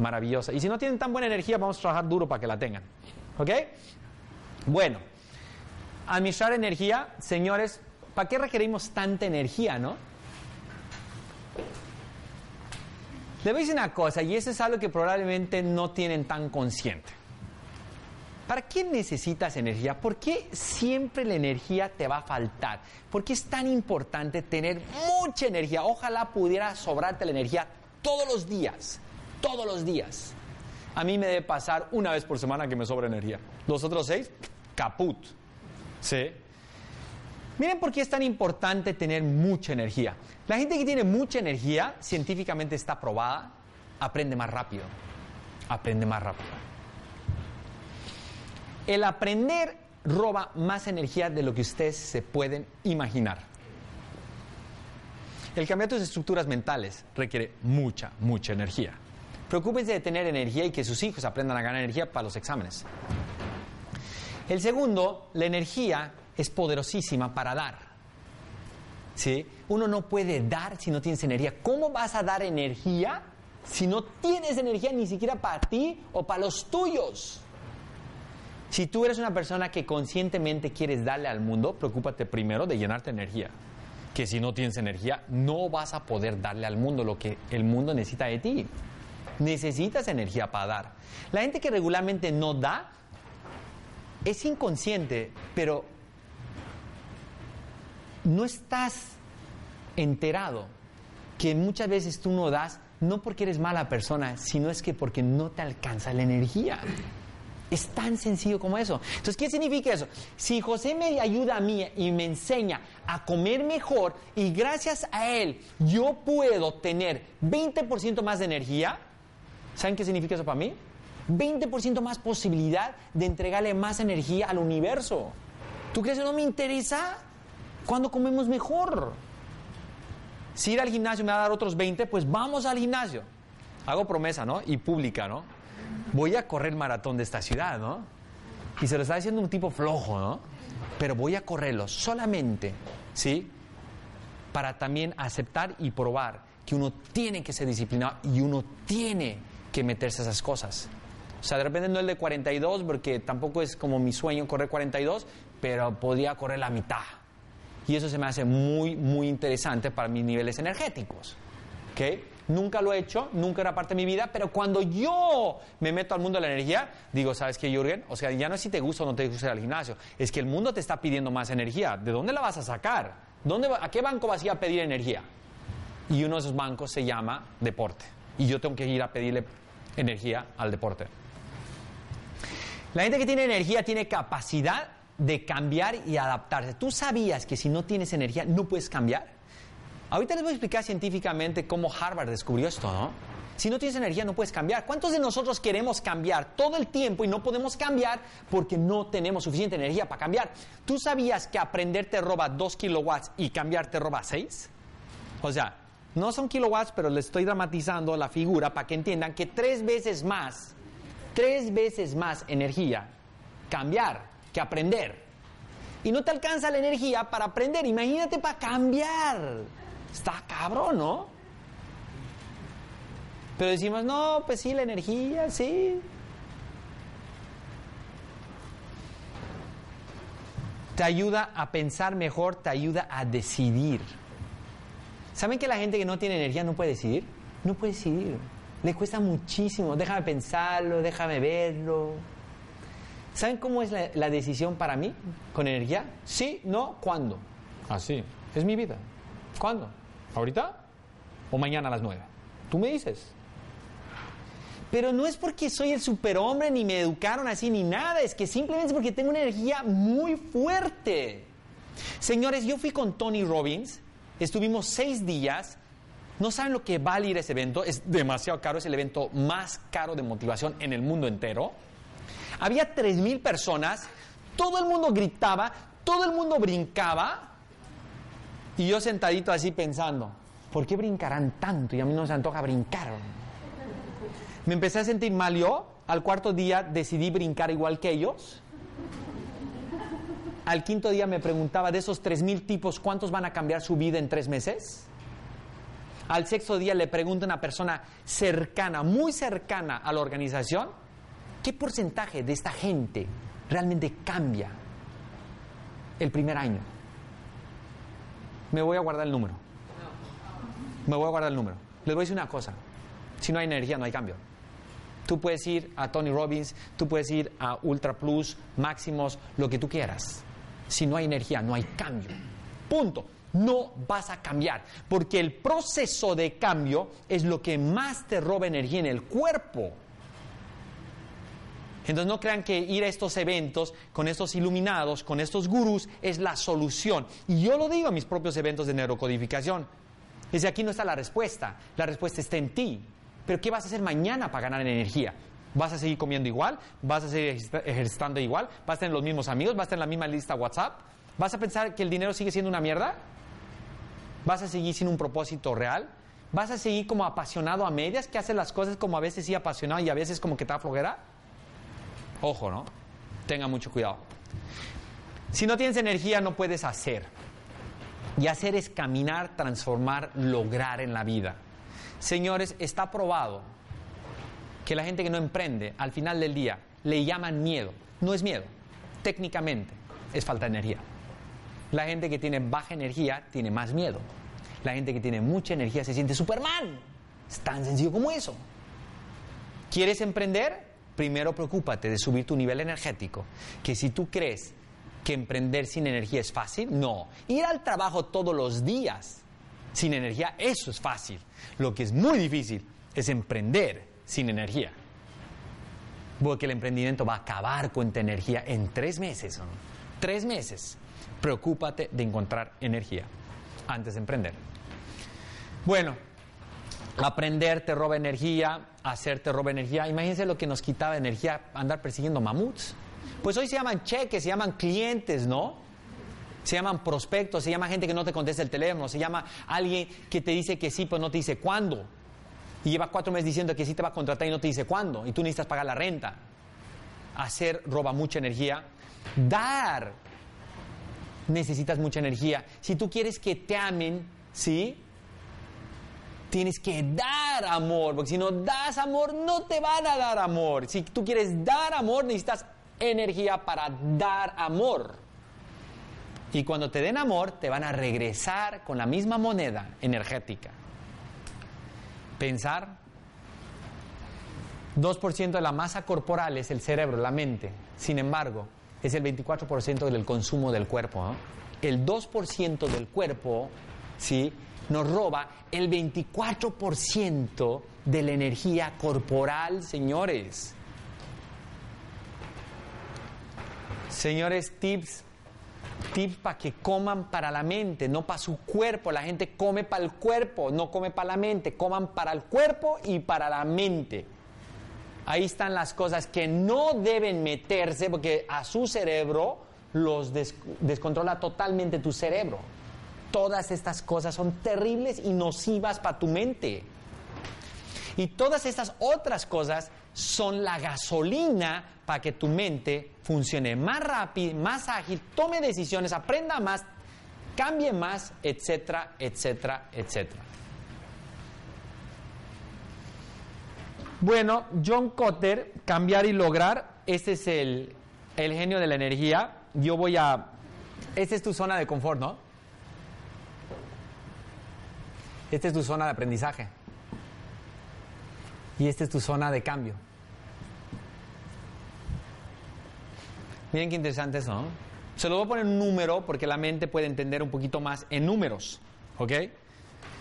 S3: maravillosa. Y si no tienen tan buena energía, vamos a trabajar duro para que la tengan. ¿Ok? Bueno, administrar energía, señores, ¿para qué requerimos tanta energía, no? Les voy a decir una cosa, y eso es algo que probablemente no tienen tan consciente. ¿Para qué necesitas energía? ¿Por qué siempre la energía te va a faltar? ¿Por qué es tan importante tener mucha energía? Ojalá pudiera sobrarte la energía todos los días, todos los días. A mí me debe pasar una vez por semana que me sobra energía. Los otros seis, caput. ¿Sí? Miren por qué es tan importante tener mucha energía. La gente que tiene mucha energía, científicamente está probada, aprende más rápido. Aprende más rápido. El aprender roba más energía de lo que ustedes se pueden imaginar. El cambiar tus estructuras mentales requiere mucha, mucha energía. Preocúpense de tener energía y que sus hijos aprendan a ganar energía para los exámenes. El segundo, la energía es poderosísima para dar. ¿Sí? Uno no puede dar si no tienes energía. ¿Cómo vas a dar energía si no tienes energía ni siquiera para ti o para los tuyos? Si tú eres una persona que conscientemente quieres darle al mundo, preocúpate primero de llenarte de energía. Que si no tienes energía, no vas a poder darle al mundo lo que el mundo necesita de ti. Necesitas energía para dar. La gente que regularmente no da es inconsciente, pero no estás enterado que muchas veces tú no das, no porque eres mala persona, sino es que porque no te alcanza la energía. Es tan sencillo como eso. Entonces, ¿qué significa eso? Si José me ayuda a mí y me enseña a comer mejor y gracias a él yo puedo tener 20% más de energía, ¿saben qué significa eso para mí? 20% más posibilidad de entregarle más energía al universo. ¿Tú crees que no me interesa? ¿Cuándo comemos mejor? Si ir al gimnasio me va a dar otros 20, pues vamos al gimnasio. Hago promesa, ¿no? Y pública, ¿no? Voy a correr el maratón de esta ciudad, ¿no? Y se lo está diciendo un tipo flojo, ¿no? Pero voy a correrlo solamente, ¿sí? Para también aceptar y probar que uno tiene que ser disciplinado y uno tiene que meterse a esas cosas. O sea, de repente no el de 42, porque tampoco es como mi sueño correr 42, pero podía correr la mitad. Y eso se me hace muy, muy interesante para mis niveles energéticos. ¿Ok? Nunca lo he hecho, nunca era parte de mi vida, pero cuando yo me meto al mundo de la energía, digo, ¿sabes qué, Jürgen? O sea, ya no es si te gusta o no te gusta ir al gimnasio, es que el mundo te está pidiendo más energía. ¿De dónde la vas a sacar? ¿Dónde va- ¿A qué banco vas a ir a pedir energía? Y uno de esos bancos se llama deporte. Y yo tengo que ir a pedirle energía al deporte. La gente que tiene energía tiene capacidad de cambiar y adaptarse. ¿Tú sabías que si no tienes energía no puedes cambiar? Ahorita les voy a explicar científicamente cómo Harvard descubrió esto, ¿no? Si no tienes energía no puedes cambiar. ¿Cuántos de nosotros queremos cambiar todo el tiempo y no podemos cambiar porque no tenemos suficiente energía para cambiar? ¿Tú sabías que aprender te roba 2 kilowatts y cambiar te roba 6? O sea, no son kilowatts, pero les estoy dramatizando la figura para que entiendan que tres veces más, tres veces más energía cambiar que aprender. Y no te alcanza la energía para aprender, imagínate para cambiar. Está cabrón, ¿no? Pero decimos, no, pues sí, la energía, sí. Te ayuda a pensar mejor, te ayuda a decidir. ¿Saben que la gente que no tiene energía no puede decidir? No puede decidir. Le cuesta muchísimo. Déjame pensarlo, déjame verlo. ¿Saben cómo es la, decisión para mí con energía? Sí, no, ¿cuándo? Así. Es mi vida. ¿Cuándo? ¿Ahorita? ¿O mañana a las nueve? Tú me dices. Pero no es porque soy el superhombre, ni me educaron así, ni nada. Es que simplemente es porque tengo una energía muy fuerte. Señores, yo fui con Tony Robbins. Estuvimos seis días. No saben lo que vale ir a ese evento. Es demasiado caro. Es el evento más caro de motivación en el mundo entero. Había tres mil personas. Todo el mundo gritaba. Todo el mundo brincaba. Y yo sentadito así pensando, ¿por qué brincarán tanto? Y a mí no se antoja brincar. Me empecé a sentir mal yo. Al cuarto día decidí brincar igual que ellos. Al quinto día me preguntaba de esos tres mil tipos, ¿cuántos van a cambiar su vida en tres meses? Al sexto día le pregunto a una persona cercana, muy cercana a la organización, ¿qué porcentaje de esta gente realmente cambia el primer año? Me voy a guardar el número. Me voy a guardar el número. Les voy a decir una cosa. Si no hay energía, no hay cambio. Tú puedes ir a Tony Robbins, tú puedes ir a Ultra Plus, Máximos, lo que tú quieras. Si no hay energía, no hay cambio. Punto. No vas a cambiar, porque el proceso de cambio es lo que más te roba energía en el cuerpo. Entonces no crean que ir a estos eventos con estos iluminados, con estos gurús, es la solución. Y yo lo digo a mis propios eventos de neurocodificación. Desde aquí no está la respuesta, la respuesta está en ti. Pero ¿qué vas a hacer mañana para ganar en energía? ¿Vas a seguir comiendo igual? ¿Vas a seguir ejercita- ejercitando igual? ¿Vas a tener los mismos amigos? ¿Vas a tener la misma lista WhatsApp? ¿Vas a pensar que el dinero sigue siendo una mierda? ¿Vas a seguir sin un propósito real? ¿Vas a seguir como apasionado a medias, que haces las cosas como a veces sí apasionado y a veces como que te da flojera? Ojo, ¿no? Tenga mucho cuidado. Si no tienes energía no puedes hacer. Y hacer es caminar, transformar, lograr en la vida. Señores, está probado que la gente que no emprende, al final del día, le llaman miedo. No es miedo. Técnicamente, es falta de energía. La gente que tiene baja energía tiene más miedo. La gente que tiene mucha energía se siente Superman. Es tan sencillo como eso. ¿Quieres emprender? Primero preocúpate de subir tu nivel energético. Que si tú crees que emprender sin energía es fácil, no. Ir al trabajo todos los días sin energía, eso es fácil. Lo que es muy difícil es emprender sin energía. Porque el emprendimiento va a acabar con tu energía en tres meses. Tres meses. Preocúpate de encontrar energía antes de emprender. Bueno, aprender te roba energía, hacer te roba energía. Imagínense lo que nos quitaba energía andar persiguiendo mamuts. Pues hoy se llaman cheques, se llaman clientes, ¿no? Se llaman prospectos, se llama gente que no te contesta el teléfono, se llama alguien que te dice que sí, pero no te dice cuándo. Y lleva cuatro meses diciendo que sí te va a contratar y no te dice cuándo. Y tú necesitas pagar la renta. Hacer roba mucha energía. Dar necesitas mucha energía. Si tú quieres que te amen, ¿sí? Tienes que dar amor, porque si no das amor, no te van a dar amor. Si tú quieres dar amor, necesitas energía para dar amor. Y cuando te den amor, te van a regresar con la misma moneda energética. Pensar. 2% de la masa corporal es el cerebro, la mente. Sin embargo, es el 24% del consumo del cuerpo. El 2% del cuerpo, ¿sí? Nos roba el 24% de la energía corporal, señores. Señores, tips tips para que coman para la mente, no para su cuerpo. La gente come para el cuerpo, no come para la mente. Coman para el cuerpo y para la mente. Ahí están las cosas que no deben meterse porque a su cerebro los des- descontrola totalmente tu cerebro. Todas estas cosas son terribles y nocivas para tu mente. Y todas estas otras cosas son la gasolina para que tu mente funcione más rápido, más ágil, tome decisiones, aprenda más, cambie más, etcétera, etcétera, etcétera. Bueno, John Cotter, cambiar y lograr, este es el, el genio de la energía. Yo voy a... Esta es tu zona de confort, ¿no? Esta es tu zona de aprendizaje. Y esta es tu zona de cambio. Miren qué interesante eso, ¿no? Se lo voy a poner un número porque la mente puede entender un poquito más en números, ¿ok?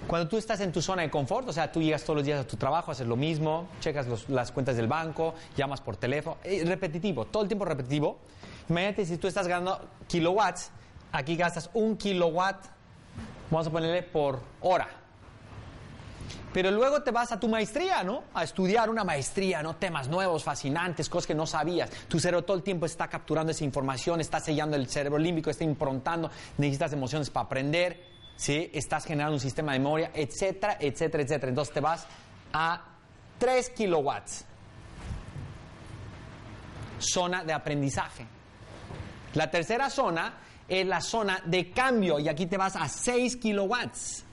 S3: Cuando tú estás en tu zona de confort, o sea, tú llegas todos los días a tu trabajo, haces lo mismo, checas las cuentas del banco, llamas por teléfono, eh, repetitivo, todo el tiempo repetitivo. Imagínate si tú estás ganando kilowatts, aquí gastas un kilowatt, vamos a ponerle por hora. Pero luego te vas a tu maestría, ¿no? A estudiar una maestría, ¿no? Temas nuevos, fascinantes, cosas que no sabías. Tu cerebro todo el tiempo está capturando esa información, está sellando el cerebro límbico, está improntando, necesitas emociones para aprender, ¿sí? Estás generando un sistema de memoria, etcétera, etcétera, etcétera. Entonces te vas a 3 kilowatts. Zona de aprendizaje. La tercera zona es la zona de cambio y aquí te vas a 6 kilowatts.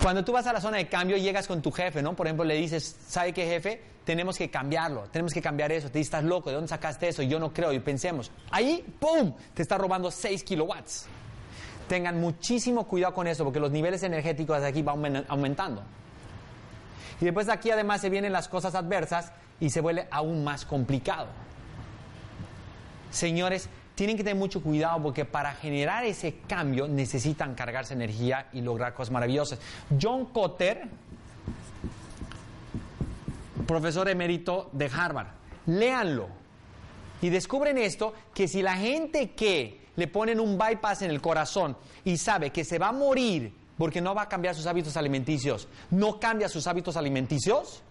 S3: Cuando tú vas a la zona de cambio, llegas con tu jefe, ¿no? Por ejemplo, le dices, ¿sabe qué, jefe? Tenemos que cambiarlo, tenemos que cambiar eso. Te dices, estás loco, ¿de dónde sacaste eso? Yo no creo, y pensemos. Ahí, ¡pum! Te está robando 6 kilowatts. Tengan muchísimo cuidado con eso, porque los niveles energéticos de aquí van aumen- aumentando. Y después de aquí, además, se vienen las cosas adversas y se vuelve aún más complicado. Señores, tienen que tener mucho cuidado porque para generar ese cambio necesitan cargarse energía y lograr cosas maravillosas. John Cotter, profesor emérito de Harvard, léanlo y descubren esto, que si la gente que le ponen un bypass en el corazón y sabe que se va a morir porque no va a cambiar sus hábitos alimenticios, no cambia sus hábitos alimenticios,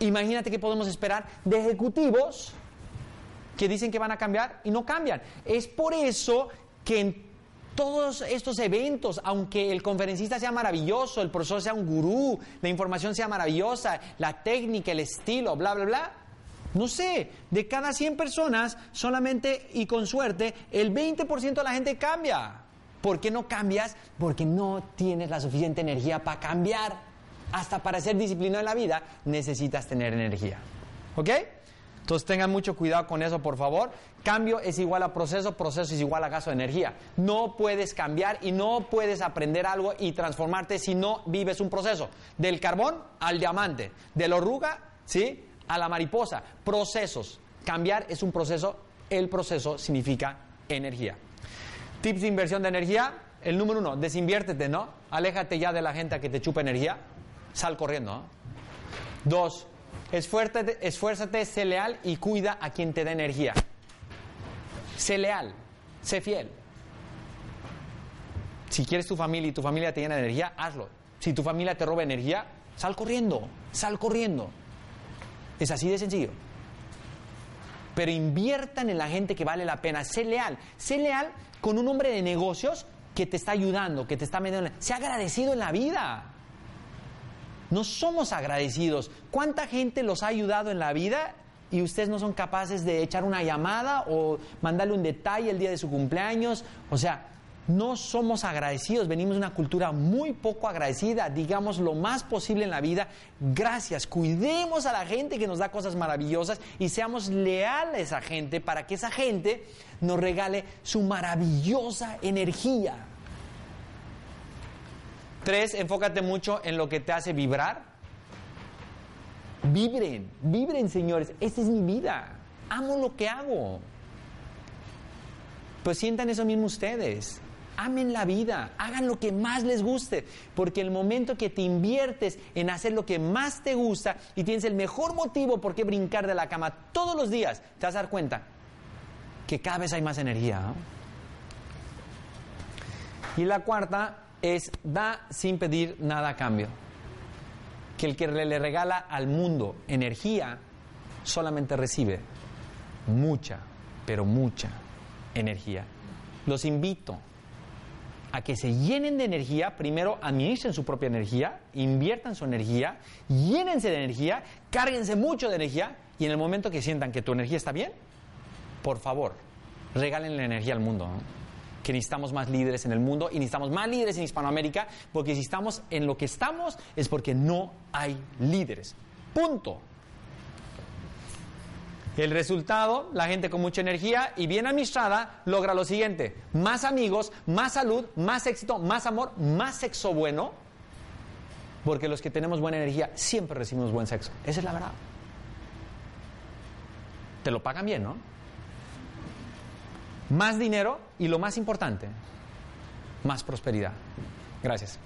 S3: imagínate qué podemos esperar de ejecutivos que dicen que van a cambiar y no cambian. Es por eso que en todos estos eventos, aunque el conferencista sea maravilloso, el profesor sea un gurú, la información sea maravillosa, la técnica, el estilo, bla, bla, bla, no sé, de cada 100 personas, solamente y con suerte, el 20% de la gente cambia. ¿Por qué no cambias? Porque no tienes la suficiente energía para cambiar. Hasta para ser disciplinado en la vida necesitas tener energía. ¿Ok? Entonces tengan mucho cuidado con eso, por favor. Cambio es igual a proceso, proceso es igual a gasto de energía. No puedes cambiar y no puedes aprender algo y transformarte si no vives un proceso. Del carbón al diamante, de la oruga, ¿sí? A la mariposa. Procesos. Cambiar es un proceso, el proceso significa energía. Tips de inversión de energía. El número uno, desinviértete, ¿no? Aléjate ya de la gente que te chupa energía. Sal corriendo, ¿no? Dos, esfuérzate, esfuérzate, sé leal y cuida a quien te da energía. Sé leal, sé fiel. Si quieres tu familia y tu familia te llena de energía, hazlo. Si tu familia te roba energía, sal corriendo, sal corriendo. Es así de sencillo. Pero inviertan en la gente que vale la pena. Sé leal. Sé leal con un hombre de negocios que te está ayudando, que te está metiendo. en la- Sé agradecido en la vida. No somos agradecidos. ¿Cuánta gente los ha ayudado en la vida y ustedes no son capaces de echar una llamada o mandarle un detalle el día de su cumpleaños? O sea, no somos agradecidos, venimos de una cultura muy poco agradecida, digamos lo más posible en la vida, gracias, cuidemos a la gente que nos da cosas maravillosas y seamos leales a esa gente para que esa gente nos regale su maravillosa energía. Tres, enfócate mucho en lo que te hace vibrar. Vibren, vibren señores, esta es mi vida, amo lo que hago. Pues sientan eso mismo ustedes. Amen la vida, hagan lo que más les guste, porque el momento que te inviertes en hacer lo que más te gusta y tienes el mejor motivo por qué brincar de la cama todos los días, te vas a dar cuenta que cada vez hay más energía. ¿no? Y la cuarta es da sin pedir nada a cambio. Que el que le regala al mundo energía solamente recibe mucha, pero mucha energía. Los invito a que se llenen de energía, primero administren su propia energía, inviertan su energía, llénense de energía, cárguense mucho de energía y en el momento que sientan que tu energía está bien, por favor, regalen la energía al mundo. ¿no? Que necesitamos más líderes en el mundo y necesitamos más líderes en Hispanoamérica, porque si estamos en lo que estamos es porque no hay líderes. Punto. El resultado, la gente con mucha energía y bien administrada logra lo siguiente, más amigos, más salud, más éxito, más amor, más sexo bueno, porque los que tenemos buena energía siempre recibimos buen sexo. Esa es la verdad. Te lo pagan bien, ¿no? Más dinero y lo más importante, más prosperidad. Gracias.